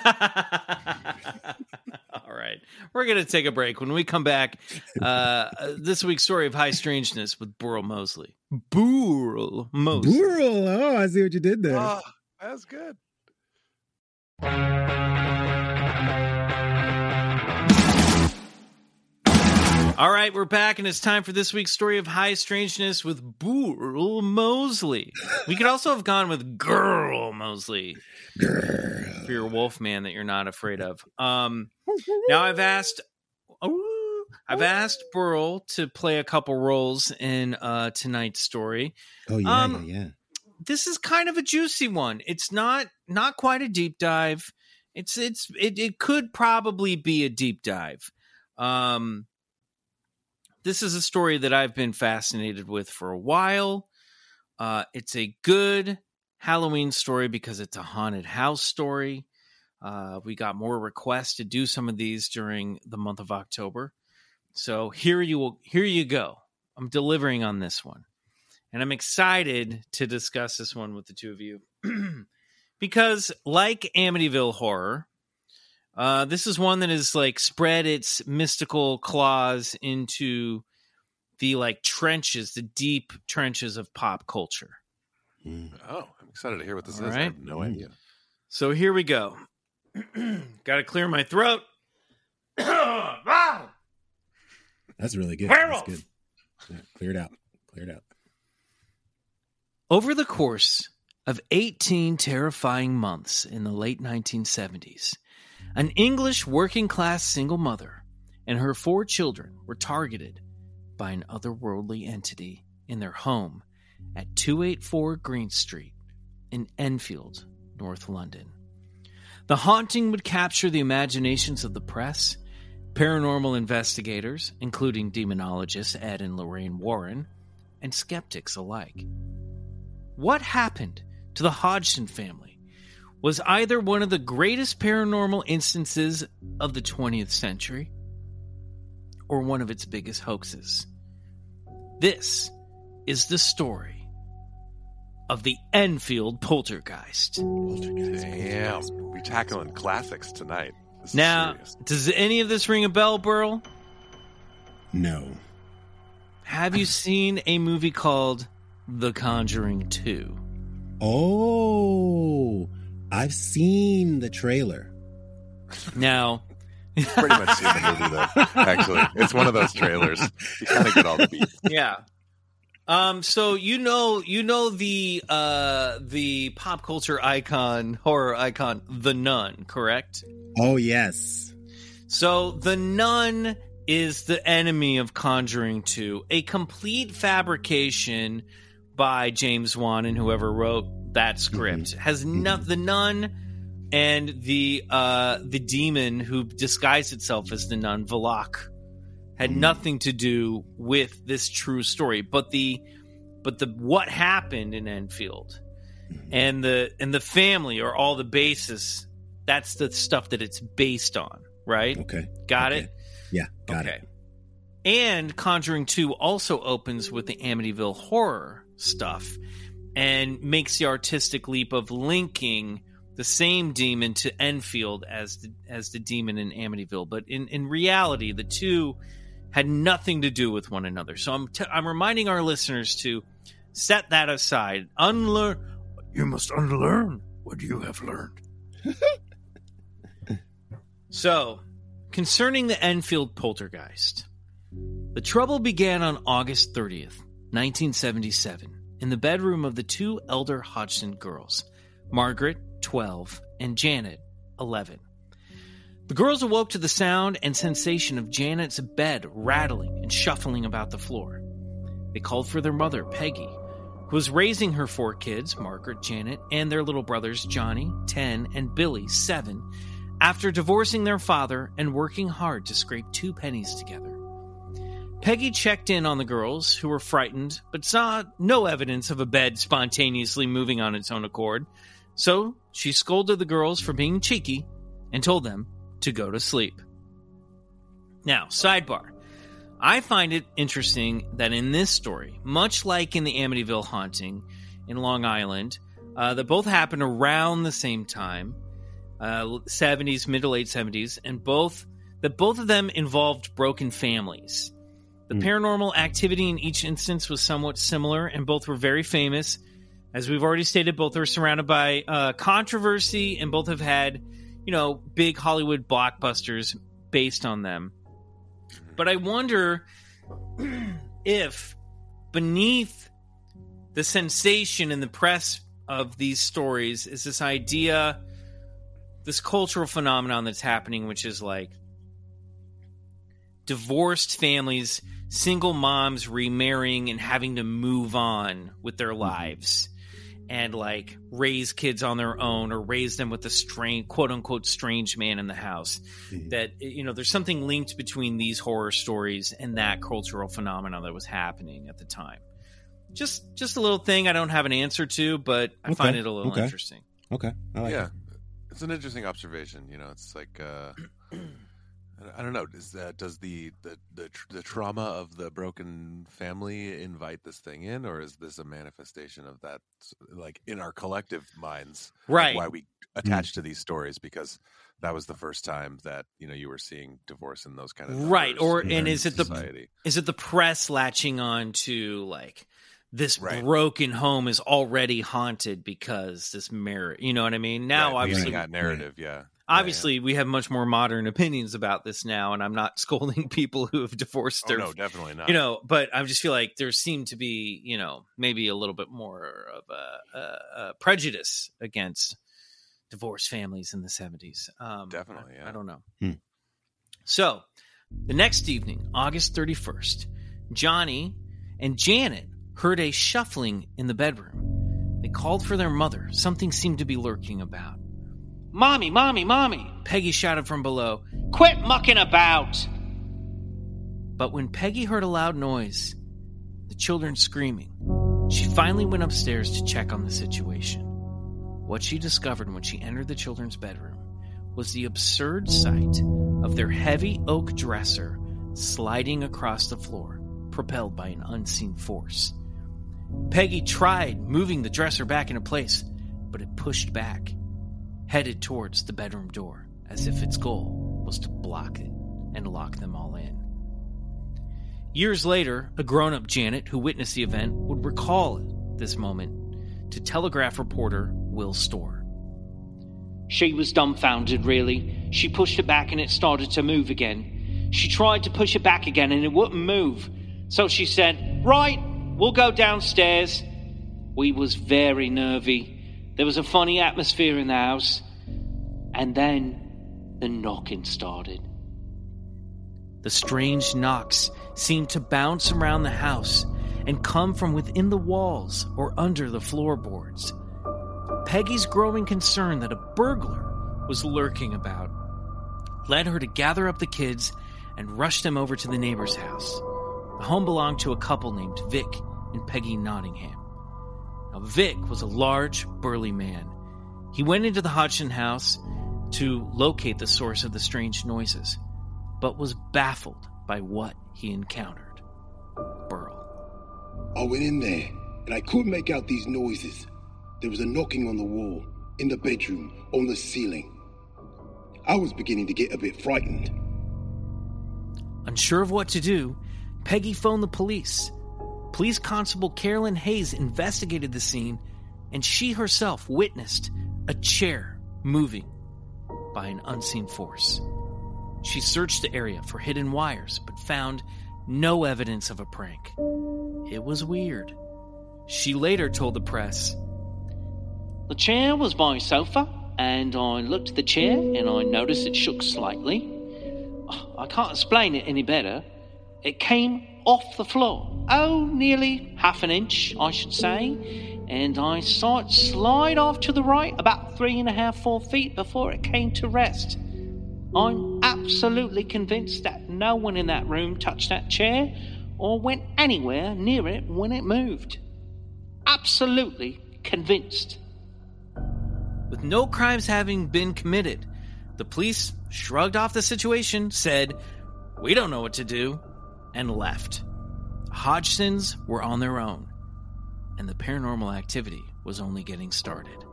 right. We're going to take a break. When we come back, uh, this week's story of high strangeness with Burl Moseley. Burl Moseley. Burl. Oh, I see what you did there. Oh, that's good. All right, we're back, and it's time for this week's story of high strangeness with Burl Moseley. We could also have gone with Girl Moseley Girl. for your wolf man that you're not afraid of. Um, now I've asked, oh, I've asked Burl to play a couple roles in uh, tonight's story. Oh yeah, Um, yeah, yeah. this is kind of a juicy one. It's not not quite a deep dive. It's it's it, it could probably be a deep dive. Um this is a story that I've been fascinated with for a while. Uh it's a good Halloween story because it's a haunted house story. Uh we got more requests to do some of these during the month of October. So here you will, here you go. I'm delivering on this one and I'm excited to discuss this one with the two of you because, like Amityville Horror, uh, this is one that has like spread its mystical claws into the like trenches, the deep trenches of pop culture. Mm. Oh, I'm excited to hear what this All is. I right. have no Mm. idea. So here we go. Got to clear my throat. That's really good. Werewolf! That's good. Yeah, clear it out. Clear it out. Over the course of 18 terrifying months in the late 1970s, an English working class single mother and her four children were targeted by an otherworldly entity in their home at 284 Green Street in Enfield, North London. The haunting would capture the imaginations of the press, paranormal investigators, including demonologists Ed and Lorraine Warren, and skeptics alike. What happened to the Hodgson family was either one of the greatest paranormal instances of the 20th century or one of its biggest hoaxes. This is the story of the Enfield poltergeist. Damn, we're tackling classics tonight. This Now, does any of this ring a bell, Burl? No. Have you seen a movie called The Conjuring 2? Oh, I've seen the trailer. Now, pretty much seen the movie though. Actually, it's one of those trailers. You kind of get all the beats. yeah. Um. So you know, you know the uh the pop culture icon, horror icon, The Nun, correct? Oh yes. So The Nun is the enemy of Conjuring 2, a complete fabrication by James Wan and whoever wrote that mm-hmm. script. Has mm-hmm. not The Nun and the uh, the demon who disguised itself as the nun Valak had mm-hmm. nothing to do with this true story, but the but the what happened in Enfield and the and the family are all the basis. That's the stuff that it's based on, right? Okay. Got Okay. it. Yeah. Got okay. it. And Conjuring 2 also opens with the Amityville horror stuff and makes the artistic leap of linking the same demon to Enfield as the, as the demon in Amityville. But in, in reality, the two had nothing to do with one another. So I'm, t- I'm reminding our listeners to set that aside. Unlearn. You must unlearn what you have learned. so, concerning the Enfield poltergeist. The trouble began on August 30th, 1977, in the bedroom of the two elder Hodgson girls, Margaret, 12, and Janet, 11. The girls awoke to the sound and sensation of Janet's bed rattling and shuffling about the floor. They called for their mother, Peggy, who was raising her four kids, Margaret, Janet, and their little brothers, Johnny, 10, and Billy, 7, after divorcing their father and working hard to scrape two pennies together. Peggy checked in on the girls, who were frightened, but saw no evidence of a bed spontaneously moving on its own accord. So she scolded the girls for being cheeky and told them to go to sleep. Now, sidebar. I find it interesting that in this story, much like in the Amityville haunting in Long Island, uh, that both happened around the same time, uh, 70s, mid to late 70s, and both that both of them involved broken families. The Mm. paranormal activity in each instance was somewhat similar, and both were very famous. As we've already stated, both are surrounded by uh, controversy, and both have had, you know, big Hollywood blockbusters based on them. But I wonder if beneath the sensation in the press of these stories is this idea, this cultural phenomenon that's happening, which is like divorced families, single moms remarrying and having to move on with their lives and like raise kids on their own or raise them with a strange quote unquote strange man in the house Mhm. that you know there's something linked between these horror stories and that cultural phenomenon that was happening at the time just just a little thing i don't have an answer to but i find it a little okay. interesting Okay. I like yeah, it. it's an interesting observation. You know, it's like uh, I- don't know. Does uh, does the the the, tr- the trauma of the broken family invite this thing in, or is this a manifestation of that, like in our collective minds, like, right. why we attach to these stories? Because that was the first time that you know you were seeing divorce in those kind of Right, or- in and is it the- is it the press latching on to like this Right. broken home is already haunted because this marriage you know what i mean? Now Right, obviously that narrative, yeah. Yeah, yeah. obviously we have much more modern opinions about this now and i'm not scolding people who have divorced Oh their no, definitely not. you know but i just feel like there seemed to be you know maybe a little bit more of a, a, a prejudice against divorced families in the 70s um Definitely, I- yeah. i don't know Hmm. so the next evening august 31st johnny and janet heard a shuffling in the bedroom they called for their mother something seemed to be lurking about mommy mommy mommy peggy shouted from below Quit mucking about! But when Peggy heard a loud noise, the children screaming, she finally went upstairs to check on the situation. What she discovered when she entered the children's bedroom was the absurd sight of their heavy oak dresser sliding across the floor, propelled by an unseen force. Peggy tried moving the dresser back into place, but it pushed back, headed towards the bedroom door, as if its goal was to block it and lock them all in. Years later, a grown up Janet who witnessed the event would recall this moment to Telegraph reporter Will Storr. She was dumbfounded, really. She pushed it back and it started to move again. She tried to push it back again and it wouldn't move. So she said, Right, we'll go downstairs. We was very nervy. There was a funny atmosphere in the house. And then the knocking started. The strange knocks seemed to bounce around the house and come from within the walls or under the floorboards. Peggy's growing concern that a burglar was lurking about led her to gather up the kids and rush them over to the neighbor's house. The home belonged to a couple named Vic and Peggy Nottingham. Vic was a large, burly man. He went into the Hodgson house to locate the source of the strange noises, but was baffled by what he encountered. Burl. I went in there and I couldn't make out these noises. There was a knocking on the wall, in the bedroom, on the ceiling. I was beginning to get a bit frightened. Unsure of what to do, Peggy phoned the police. Police Constable Carolyn Heeps investigated the scene, and she herself witnessed a chair moving by an unseen force. She searched the area for hidden wires, but found no evidence of a prank. It was weird. She later told the press The chair was a sofa, and I looked at the chair and I noticed it shook slightly. I can't explain it any better. It came off the floor, oh, nearly half an inch, I should say, and I saw it slide off to the right about three and a half, four feet before it came to rest. I'm absolutely convinced that no one in that room touched that chair or went anywhere near it when it moved. Absolutely convinced. With no crimes having been committed, the police shrugged off the situation, said, We don't know what to do, and left. Hodgsons were on their own, and the paranormal activity was only getting started.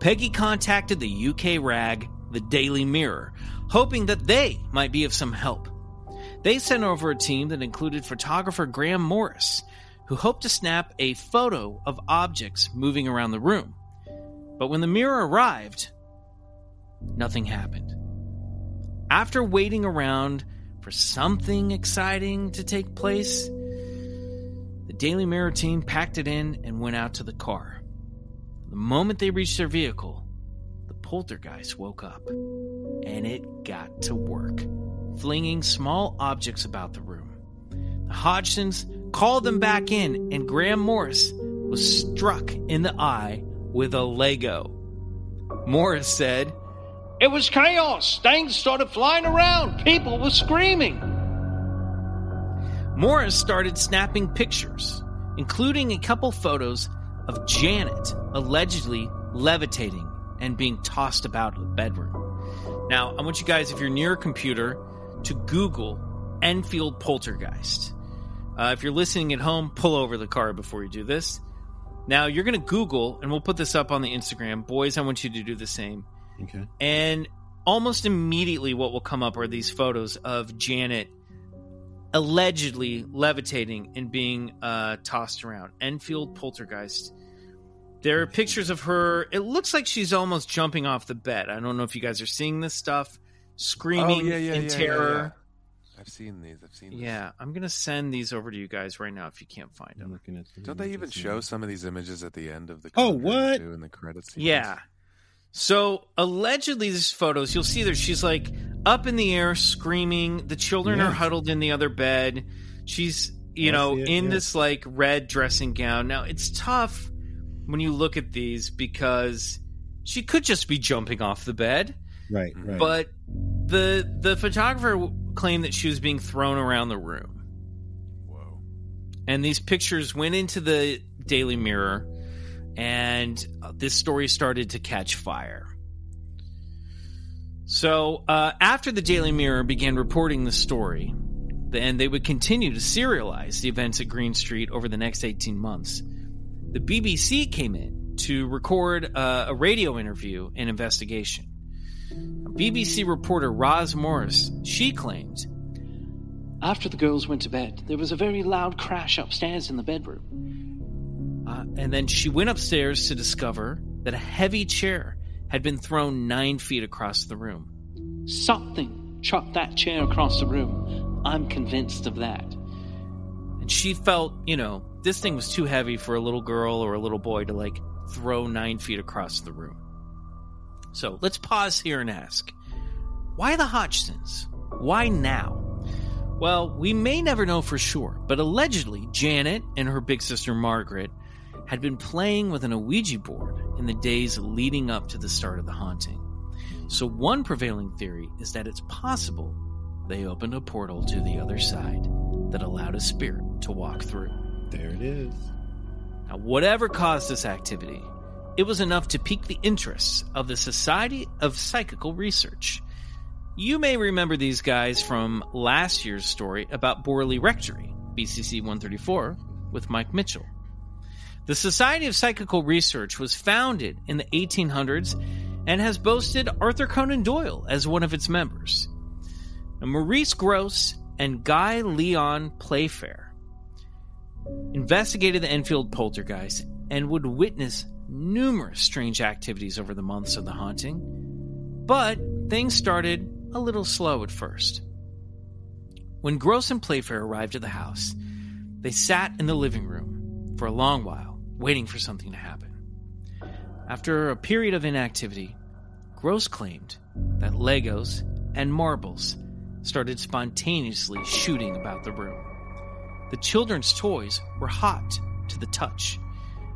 Peggy contacted the UK rag, the Daily Mirror, hoping that they might be of some help. They sent over a team that included photographer Graham Morris, who hoped to snap a photo of objects moving around the room. But when the mirror arrived, nothing happened. After waiting around for something exciting to take place, the Daily Mirror team packed it in and went out to the car. The moment they reached their vehicle, the poltergeist woke up and it got to work, flinging small objects about the room. The Hodgsons called them back in, and Graham Morris was struck in the eye with a Lego. Morris said, It was chaos. Things started flying around. People were screaming. Morris started snapping pictures, including a couple photos of Janet allegedly levitating and being tossed about the bedroom. Now, I want you guys, if you're near a computer, to Google Enfield poltergeist. Uh, if you're listening at home, pull over the car before you do this. Now, you're going to Google, and we'll put this up on the Instagram. Boys, I want you to do the same. Okay. And almost immediately, what will come up are these photos of Janet allegedly levitating and being uh, tossed around. Enfield poltergeist. There are pictures of her. It looks like she's almost jumping off the bed. I don't know if you guys are seeing this stuff. Screaming oh, yeah, yeah, in yeah, terror. Yeah, I've seen these. I've seen. Yeah, I'm gonna send these over to you guys right now if you can't find I'm them. looking at. Don't they even show some of these images at the end of the? Oh, what? Too, in the credits. Yeah. So allegedly, these photos, you'll see there. She's like up in the air, screaming. The children Yeah. are huddled in the other bed. She's, you I know, it, in yeah. this like red dressing gown. Now it's tough when you look at these because she could just be jumping off the bed, Right. Mm-hmm. Right. but the the photographer claimed that she was being thrown around the room. Whoa. and these pictures went into the Daily Mirror, and uh, this story started to catch fire. So, uh, after the Daily Mirror began reporting the story, and they would continue to serialize the events at Green Street over the next 18 months. The BBC came in to record uh, a radio interview and investigation. BBC reporter Roz Morris, she claimed After the girls went to bed, there was a very loud crash upstairs in the bedroom. And then she went upstairs to discover that a heavy chair had been thrown nine feet across the room. Something chucked that chair across the room. I'm convinced of that. And she felt, you know, this thing was too heavy for a little girl or a little boy to like throw nine feet across the room. So let's pause here and ask why the Hodgsons? Why now? Well, we may never know for sure, but allegedly, Janet and her big sister Margaret had been playing with an Ouija board in the days leading up to the start of the haunting. So, one prevailing theory is that it's possible they opened a portal to the other side that allowed a spirit to walk through. There it is. Now, whatever caused this activity, it was enough to pique the interests of the Society of Psychical Research. You may remember these guys from last year's story about Borley Rectory, BCC 134, with Mike Mitchell. The Society of Psychical Research was founded in the 1800s and has boasted Arthur Conan Doyle as one of its members. Now, Maurice Gross and Guy Lyon Playfair investigated the Enfield poltergeist and would witness numerous strange activities over the months of the haunting. But things started a little slow at first. When Gross and Playfair arrived at the house, they sat in the living room for a long while, waiting for something to happen. After a period of inactivity, Gross claimed that Legos and marbles started spontaneously shooting about the room. The children's toys were hot to the touch,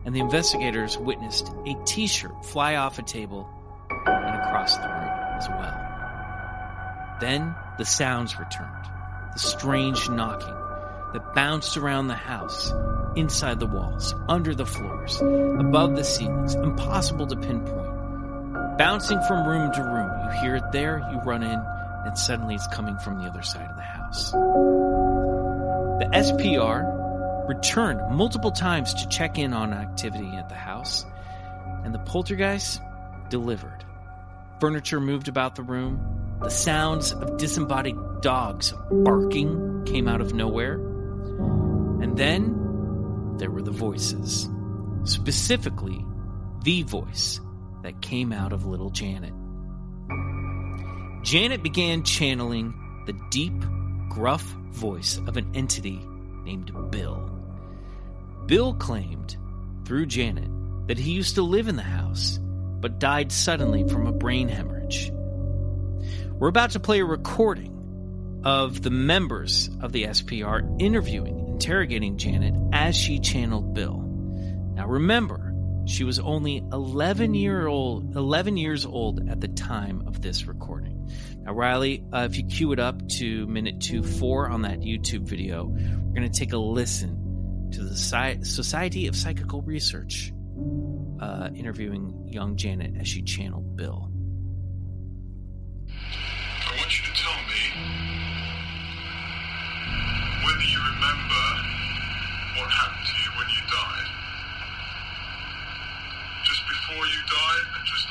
and the investigators witnessed a t shirt fly off a table and across the room as well. Then the sounds returned the strange knocking that bounced around the house, inside the walls, under the floors, above the ceilings, impossible to pinpoint. Bouncing from room to room, you hear it there, you run in, and suddenly it's coming from the other side of the house. The SPR returned multiple times to check in on activity at the house, and the poltergeist delivered. Furniture moved about the room. The sounds of disembodied dogs barking came out of nowhere. And then there were the voices, specifically the voice that came out of little Janet. Janet began channeling the deep, gruff voice of an entity named Bill. Bill claimed, through Janet, that he used to live in the house, but died suddenly from a brain hemorrhage. We're about to play a recording of the members of the SPR interviewing, interrogating Janet as she channeled Bill. Now remember, she was only 11 year old 11 years old at the time of this recording. Now Riley, uh, if you cue it up to minute 2 4 on that YouTube video, we're going to take a listen to the Society of Psychical Research uh, interviewing young Janet as she channeled Bill. I want you to tell me whether you remember what happened to you when you died. Just before you died and just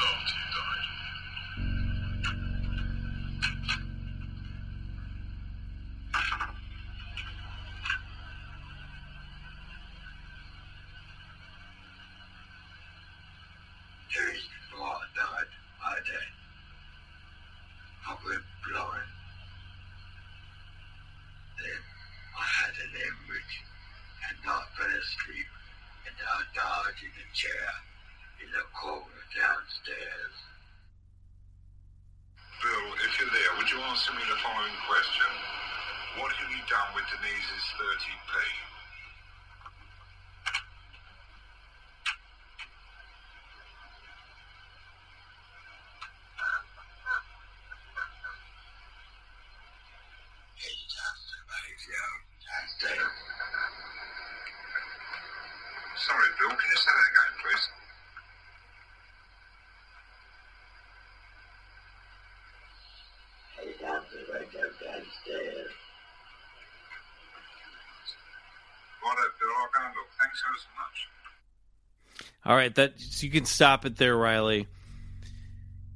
go and look. Thanks ever so much. All right, that so you can stop it there, Riley.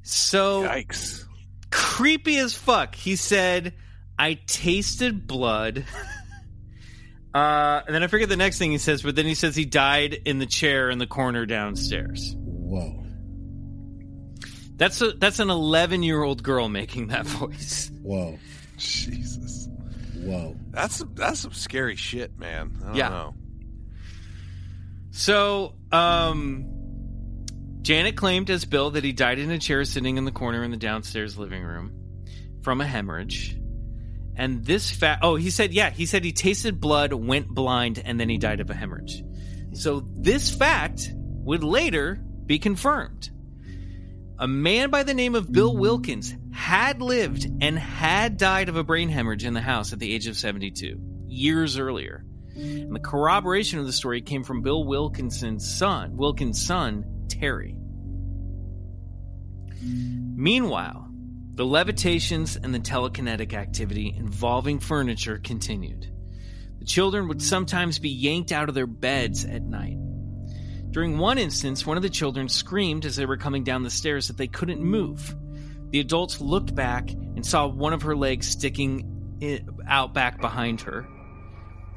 So Yikes. creepy as fuck. He said, "I tasted blood." uh, and then I forget the next thing he says, but then he says he died in the chair in the corner downstairs. Whoa. That's a that's an 11 year old girl making that voice. Whoa. Jesus. Whoa. That's some, that's some scary shit, man. I don't Yeah. know. So, um, Janet claimed as Bill that he died in a chair sitting in the corner in the downstairs living room from a hemorrhage. And this fact, oh, he said, yeah, he said he tasted blood, went blind, and then he died of a hemorrhage. So this fact would later be confirmed. a man by the name of Bill Wilkins had lived and had died of a brain hemorrhage in the house at the age of 72, years earlier. And the corroboration of the story came from Bill Wilkinson's son, Wilkins' son, Terry. Meanwhile, the levitations and the telekinetic activity involving furniture continued. The children would sometimes be yanked out of their beds at night. During one instance, one of the children screamed as they were coming down the stairs that they couldn't move. The adults looked back and saw one of her legs sticking out back behind her.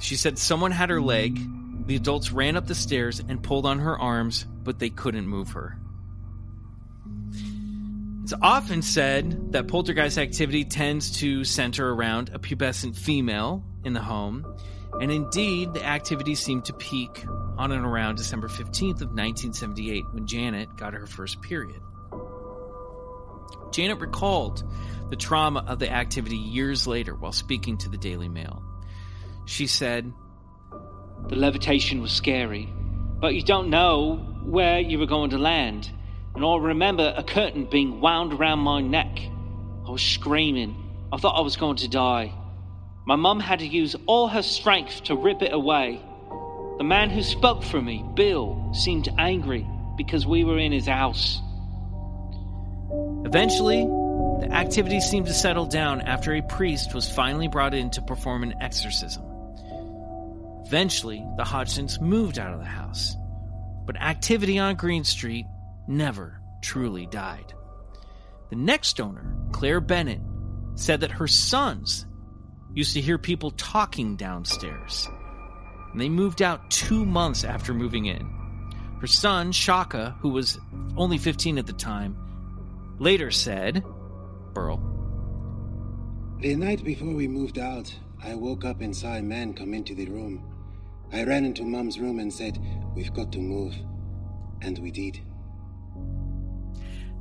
She said someone had her leg. The adults ran up the stairs and pulled on her arms, but they couldn't move her. It's often said that poltergeist activity tends to center around a pubescent female in the home, and indeed, the activity seemed to peak on and around December 15th of 1978 when Janet got her first period. Janet recalled the trauma of the activity years later while speaking to the Daily Mail. She said, The levitation was scary, but you don't know where you were going to land. And I remember a curtain being wound around my neck. I was screaming. I thought I was going to die. My mum had to use all her strength to rip it away. The man who spoke for me, Bill, seemed angry because we were in his house. Eventually, the activity seemed to settle down after a priest was finally brought in to perform an exorcism. Eventually, the Hodgsons moved out of the house, but activity on Green Street never truly died. The next owner, Claire Bennett, said that her sons used to hear people talking downstairs. And they moved out two months after moving in. Her son, Shaka, who was only 15 at the time, later said, Burl, The night before we moved out, I woke up and saw a man come into the room. I ran into Mom's room and said, We've got to move. And we did.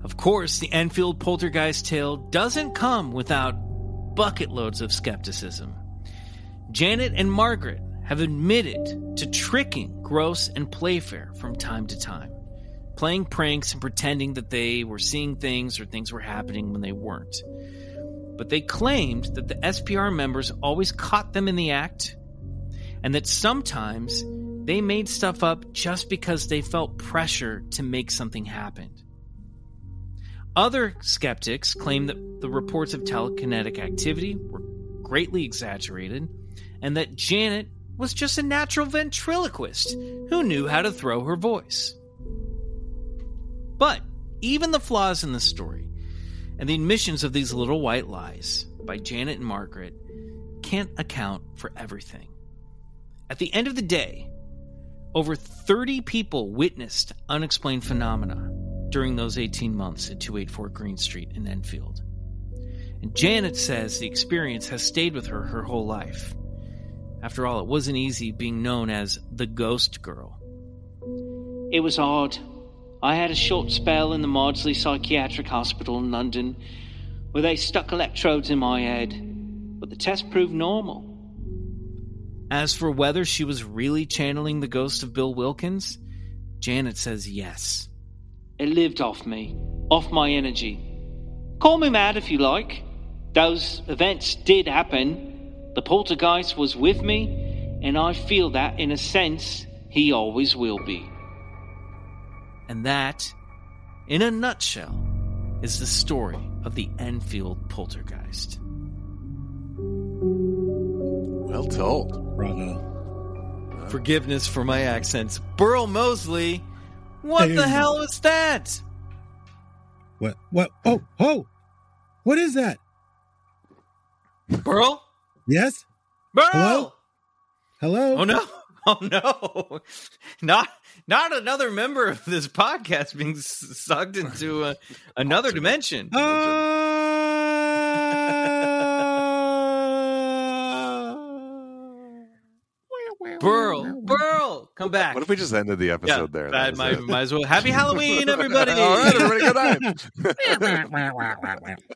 Of course, the Enfield poltergeist tale doesn't come without bucket loads of skepticism. Janet and Margaret have admitted to tricking Gross and Playfair from time to time, playing pranks and pretending that they were seeing things or things were happening when they weren't. But they claimed that the SPR members always caught them in the act, and that sometimes they made stuff up just because they felt pressure to make something happen. Other skeptics claim that the reports of telekinetic activity were greatly exaggerated and that Janet was just a natural ventriloquist who knew how to throw her voice. But even the flaws in the story and the admissions of these little white lies by Janet and Margaret can't account for everything. At the end of the day, over 30 people witnessed unexplained phenomena during those 18 months at 284 Green Street in Enfield. And Janet says the experience has stayed with her her whole life. After all, it wasn't easy being known as the ghost girl. It was odd. I had a short spell in the Maudsley Psychiatric Hospital in London where they stuck electrodes in my head, but the test proved normal. As for whether she was really channeling the ghost of Bill Wilkins, Janet says yes. It lived off me, off my energy. Call me mad if you like. Those events did happen. The poltergeist was with me, and I feel that, in a sense, he always will be. And that, in a nutshell, is the story of the Enfield poltergeist. Well told. Bravo. Forgiveness for my accents. Burl Moseley, what the hell is that? What? What? Oh, oh! What is that? Burl? Yes? Burl! Hello? Hello? Oh no. Oh no. Not not another member of this podcast being sucked into uh, another dimension. Burl, Burl, come back. What if we just ended the episode there? I That might, might as well. Happy Halloween, everybody. All right, everybody, good night.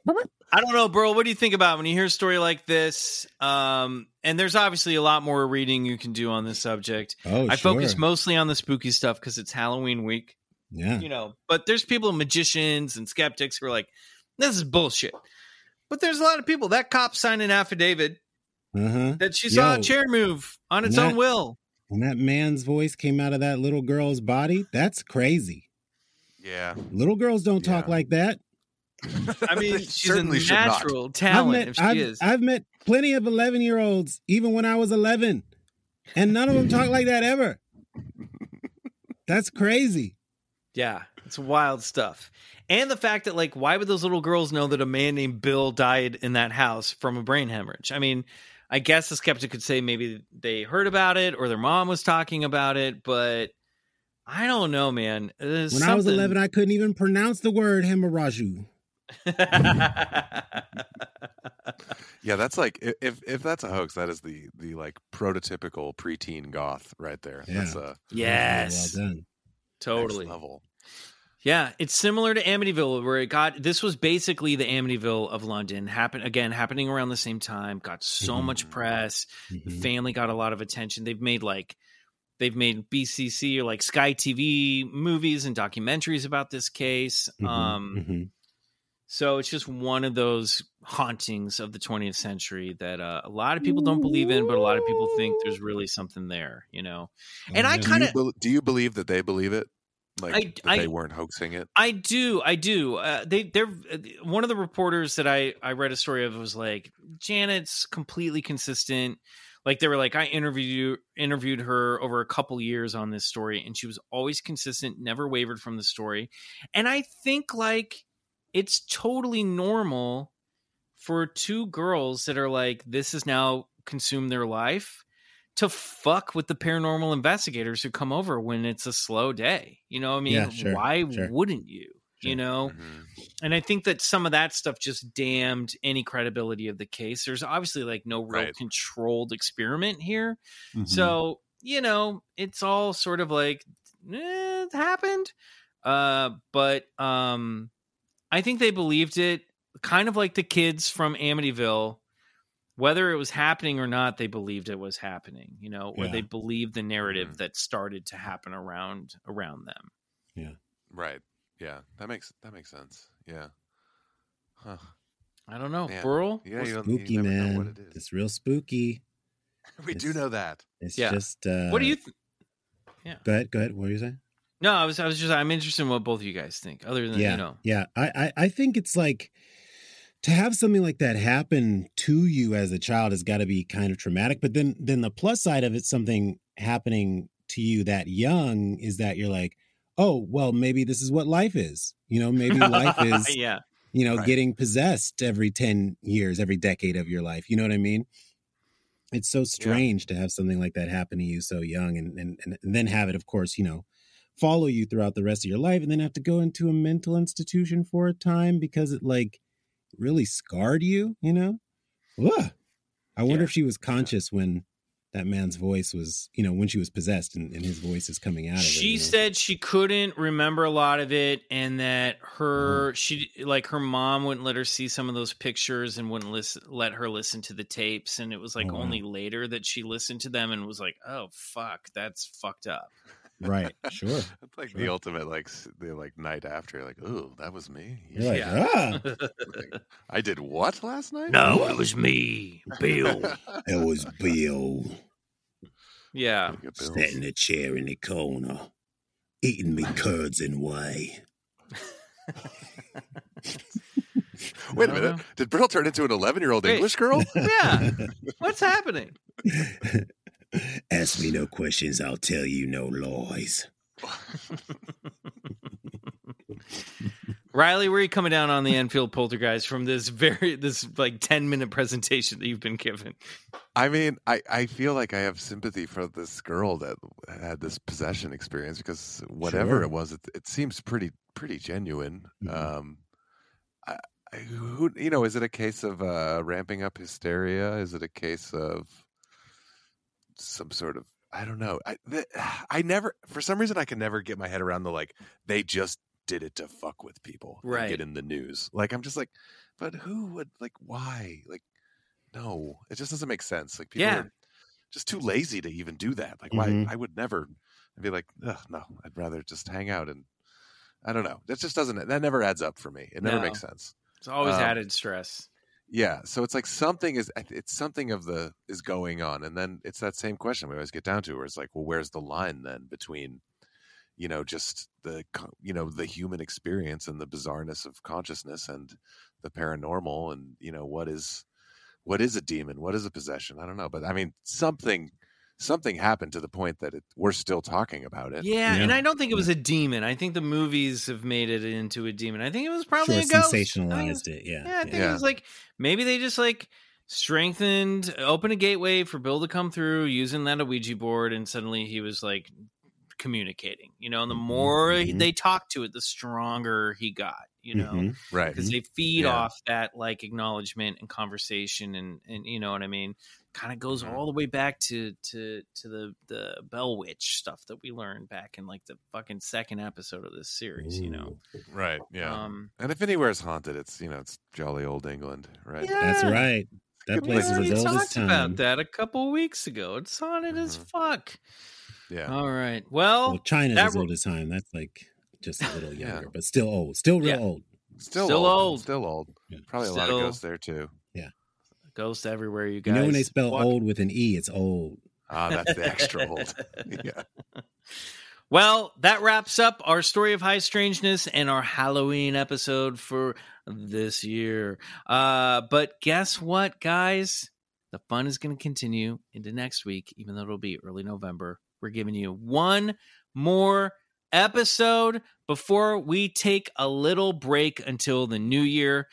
I don't know, Burl. What do you think about when you hear a story like this? Um, and there's obviously a lot more reading you can do on this subject. Oh, I sure. focus mostly on the spooky stuff because it's Halloween week. Yeah. you know, but there's people, magicians and skeptics who are like, this is bullshit. But there's a lot of people. That cop signed an affidavit Uh-huh. that she saw Yo, a chair move on its that- own will. When that man's voice came out of that little girl's body, that's crazy. Yeah. Little girls don't talk like that. I mean, she's a certainly should not. natural I've talent met, if she I've, is. I've met plenty of 11 year olds, even when I was 11, and none of them talk like that ever. That's crazy. Yeah, it's wild stuff. And the fact that, like, why would those little girls know that a man named Bill died in that house from a brain hemorrhage? I mean, I guess the skeptic could say maybe they heard about it or their mom was talking about it, but I don't know, man. There's When I was 11, I couldn't even pronounce the word hemorrhage. Yeah, that's like if if that's a hoax, that is the the like prototypical preteen goth right there. That's Yeah. a yes, Well done. totally. next level. Yeah, it's similar to Amityville, where it got. This was basically the Amityville of London. Happen again, happening around the same time. Got so much Mhm. press. The Mhm. family got a lot of attention. They've made like they've made BBC or like Sky TV movies and documentaries about this case. Mhm. Um, Mhm. so it's just one of those hauntings of the 20th century that uh, a lot of people don't believe in, but a lot of people think there's really something there. You know, and I kind of do you believe that they believe it? Like I- I- they weren't hoaxing it? I do, I do. Uh, they, they're one of the reporters that I I read a story of was like Janet's completely consistent. Like they were like I interviewed interviewed her over a couple years on this story, and she was always consistent, never wavered from the story. And I think like it's totally normal for two girls that are like this has now consumed their life to fuck with the paranormal investigators who come over when it's a slow day. You know, what I mean, Yeah, sure, why sure. wouldn't you? Sure. You know, Mhm. and I think that some of that stuff just damned any credibility of the case. There's obviously like no real Right. controlled experiment here. Mhm. So, you know, it's all sort of like eh, it happened. Uh, but um I think they believed it kind of like the kids from Amityville. Whether it was happening or not, they believed it was happening, you know, or Yeah. they believed the narrative Mhm. that started to happen around around them. Yeah right. Yeah. That makes that makes sense. Yeah. Huh. I don't know. Man. Burl? Yeah, what's- you, spooky, you man. know what it is. It's real spooky. we do know that. It's Yeah. just. Uh, what do you th- yeah Go ahead. Go ahead. What were you saying? No, I was I was just I'm interested in what both of you guys think. Other than yeah, you know, yeah. I, I I think it's like to have something like that happen to you as a child has got to be kind of traumatic. But then then the plus side of it, something happening to you that young, is that you're like, oh well, maybe this is what life is. You know, maybe life is yeah, you know Right. getting possessed every 10 years every decade of your life you know what i mean it's so strange to have something like that happen to you so young and, and and then have it of course you know follow you throughout the rest of your life and then have to go into a mental institution for a time because it like really scarred you you know Ugh. i wonder Yeah. if she was conscious when that man's voice was you know when she was possessed and, and his voice is coming out she you know? said she couldn't remember a lot of it, and that her uh-huh. she like her mom wouldn't let her see some of those pictures and wouldn't listen let her listen to the tapes, and it was like Oh, wow. only later that she listened to them and was like, oh fuck, that's fucked up. Right sure It's like Sure. the ultimate like the like night after like, "Ooh, that was me." you're like Yeah. ah Like, I did what last night? No, it was me, Bill. it was bill yeah, Look at Bills. Sat in a chair in the corner, eating me curds and whey. Wait a minute. know. Did Burl turn into an 11 year old English girl? yeah. What's happening? Ask me no questions, I'll tell you no lies. Riley, where are you coming down on the Enfield Poltergeist from this very this like ten minute presentation that you've been given? I mean, I, I feel like I have sympathy for this girl that had this possession experience because whatever Sure. it was, it, it seems pretty pretty genuine. Mhm. Um, I, I, who you know, is it a case of uh, ramping up hysteria? Is it a case of some sort of I don't know. I I never for some reason I can never get my head around the like they just did it to fuck with people, Right. Get in the news. Like I'm just like, but who would like why like no, it just doesn't make sense. Like people Yeah. are just too lazy to even do that. Like Mhm. why? I would never. I'd be like, Ugh, no. I'd rather just hang out and I don't know. That just doesn't. That never adds up for me. It never No. makes sense. It's always Um, added stress. Yeah, so it's like something is it's something of the is going on, and then it's that same question we always get down to, where it's like, well, where's the line then between, you know, just the you know the human experience and the bizarreness of consciousness and the paranormal, and you know what is what is a demon, what is a possession? I don't know, but I mean something something happened to the point that it, we're still talking about it. Yeah, and I don't think it was a demon. I think the movies have made it into a demon. I think it was probably Sure, a ghost. I think it sensationalized it. Yeah. Yeah, I think Yeah. it was like maybe they just like strengthened, opened a gateway for Bill to come through using that Ouija board, and suddenly he was like communicating. You know, and the Mhm, more he- mhm. they talked to it, the stronger he got. You know, Mhm. Right. because they feed Yeah. off that like acknowledgement and conversation, and and you know what I mean. Kind of goes Mhm. all the way back to to to the the Bell Witch stuff that we learned back in like the fucking second episode of this series. You know, Right. Yeah. um, and if anywhere's haunted, it's you know it's jolly old England, right? Yeah. That's right. That place is already as old as talked time. about that a couple weeks ago. It's haunted as Mhm. fuck. Yeah. All right. Well, Well, China's as ro- old as time. That's like just a little Yeah. younger, but still old. Still real Yeah. old. Still, Still old. old. Still old. Yeah. Probably a lot of ghosts there too. Ghost everywhere. You guys. You guys know when they spell Walk- old with an E, it's old. Ah, that's the extra old. yeah. Well, that wraps up our story of high strangeness and our Halloween episode for this year. Uh, but guess what, guys? The fun is going to continue into next week, even though it'll be early November. We're giving you one more episode before we take a little break until the new year.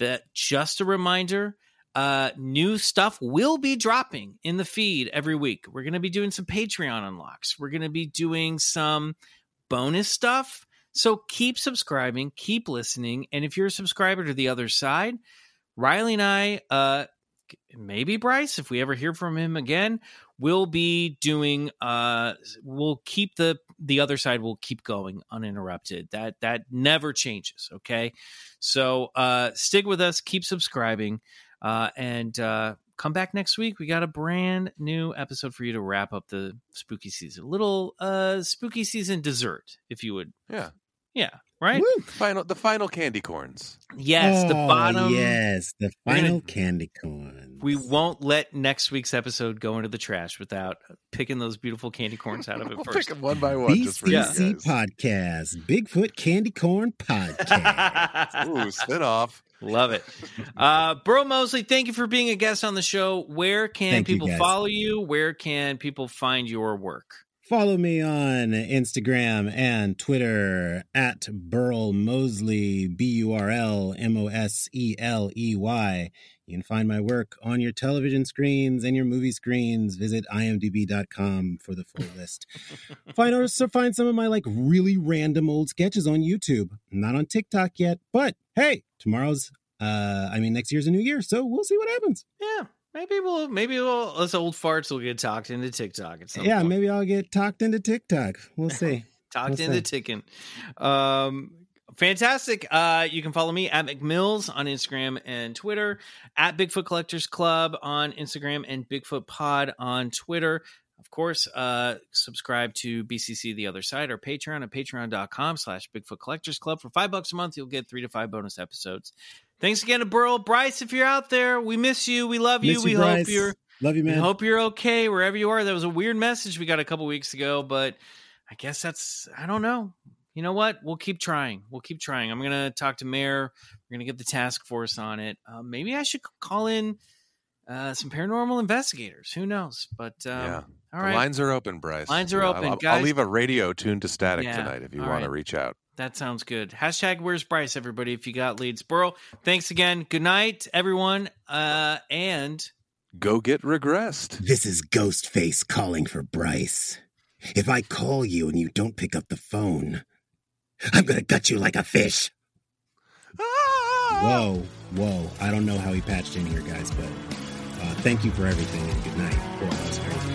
That just a reminder uh new stuff will be dropping in the feed every week. We're going to be doing some patreon unlocks. We're going to be doing some bonus stuff. So keep subscribing keep listening and if you're a subscriber to the other side riley and i uh maybe bryce if we ever hear from him again we'll be doing uh we'll keep the the other side will keep going uninterrupted. That that never changes okay? So uh stick with us keep subscribing uh, and uh, come back next week. We got a brand new episode for you to wrap up the spooky season. A little uh, spooky season dessert, if you would. Yeah. Yeah. Right? Woo! Final the final candy corns. Yes. the Oh, bottom. Yes, the We're gonna- final candy corn. We won't let next week's episode go into the trash without picking those beautiful candy corns out of it We'll first. pick them one by one just for you BCC guys. podcast, Bigfoot Candy Corn podcast. Ooh, spin off. Love it. Uh, Burl Moseley, thank you for being a guest on the show. Where can Thank people guys. follow you? Where can people find your work? Follow me on Instagram and Twitter at Burl Moseley, B U R L M O S E L E Y. You can find my work on your television screens and your movie screens. Visit imdb.com for the full list. find also find some of my like really random old sketches on YouTube. Not on TikTok yet, but hey, tomorrow's uh I mean next year's a new year, so we'll see what happens. Yeah, maybe we'll maybe we'll us old farts will get talked into TikTok at some yeah, point. maybe I'll get talked into TikTok. We'll see. talked we'll into see. ticking. Um, fantastic. Uh, you can follow me at McMills on Instagram and Twitter, at Bigfoot Collectors Club on Instagram and Bigfoot Pod on Twitter. Of course, uh, subscribe to BCC The Other Side or Patreon at patreon.com slash Bigfoot Collectors Club. For five bucks a month, you'll get three to five bonus episodes. Thanks again to Burl. Bryce, if you're out there, we miss you. We love you. We hope you're Love you, we man. hope you're okay wherever you are. That was a weird message we got a couple weeks ago, but I guess that's I don't know. You know what? We'll keep trying. We'll keep trying. I'm gonna talk to Mare. We're gonna get the task force on it. Uh, maybe I should call in uh, some paranormal investigators. Who knows? But um, Yeah. all the lines are open, Bryce. Lines are I'll- open, I'll, I'll leave a radio tuned to static Yeah, tonight if you all want to reach out. that sounds good. Hashtag Where's Bryce? Everybody, if you got leads, Burrow. Thanks again. Good night, everyone. Uh, and Go get regressed. This is Ghostface calling for Bryce. If I call you and you don't pick up the phone, I'm gonna gut you like a fish. Whoa, whoa. I don't know how he patched in here, guys, but uh, thank you for everything and good night. Boy, that was crazy.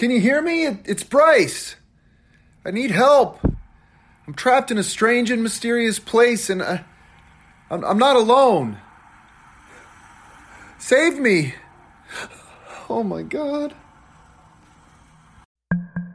Can you hear me? It's Bryce. I need help. I'm trapped in a strange and mysterious place and I, I'm, I'm not alone. Save me. Oh my god.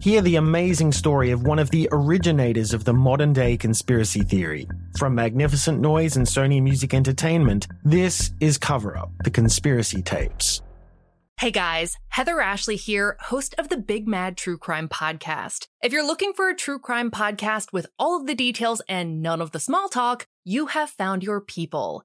Hear the amazing story of one of the originators of the modern day conspiracy theory. From Magnificent Noise and Sony Music Entertainment, this is Cover Up, the conspiracy tapes. Hey guys, Heather Ashley here, host of the Big Mad True Crime Podcast. If you're looking for a true crime podcast with all of the details and none of the small talk, you have found your people.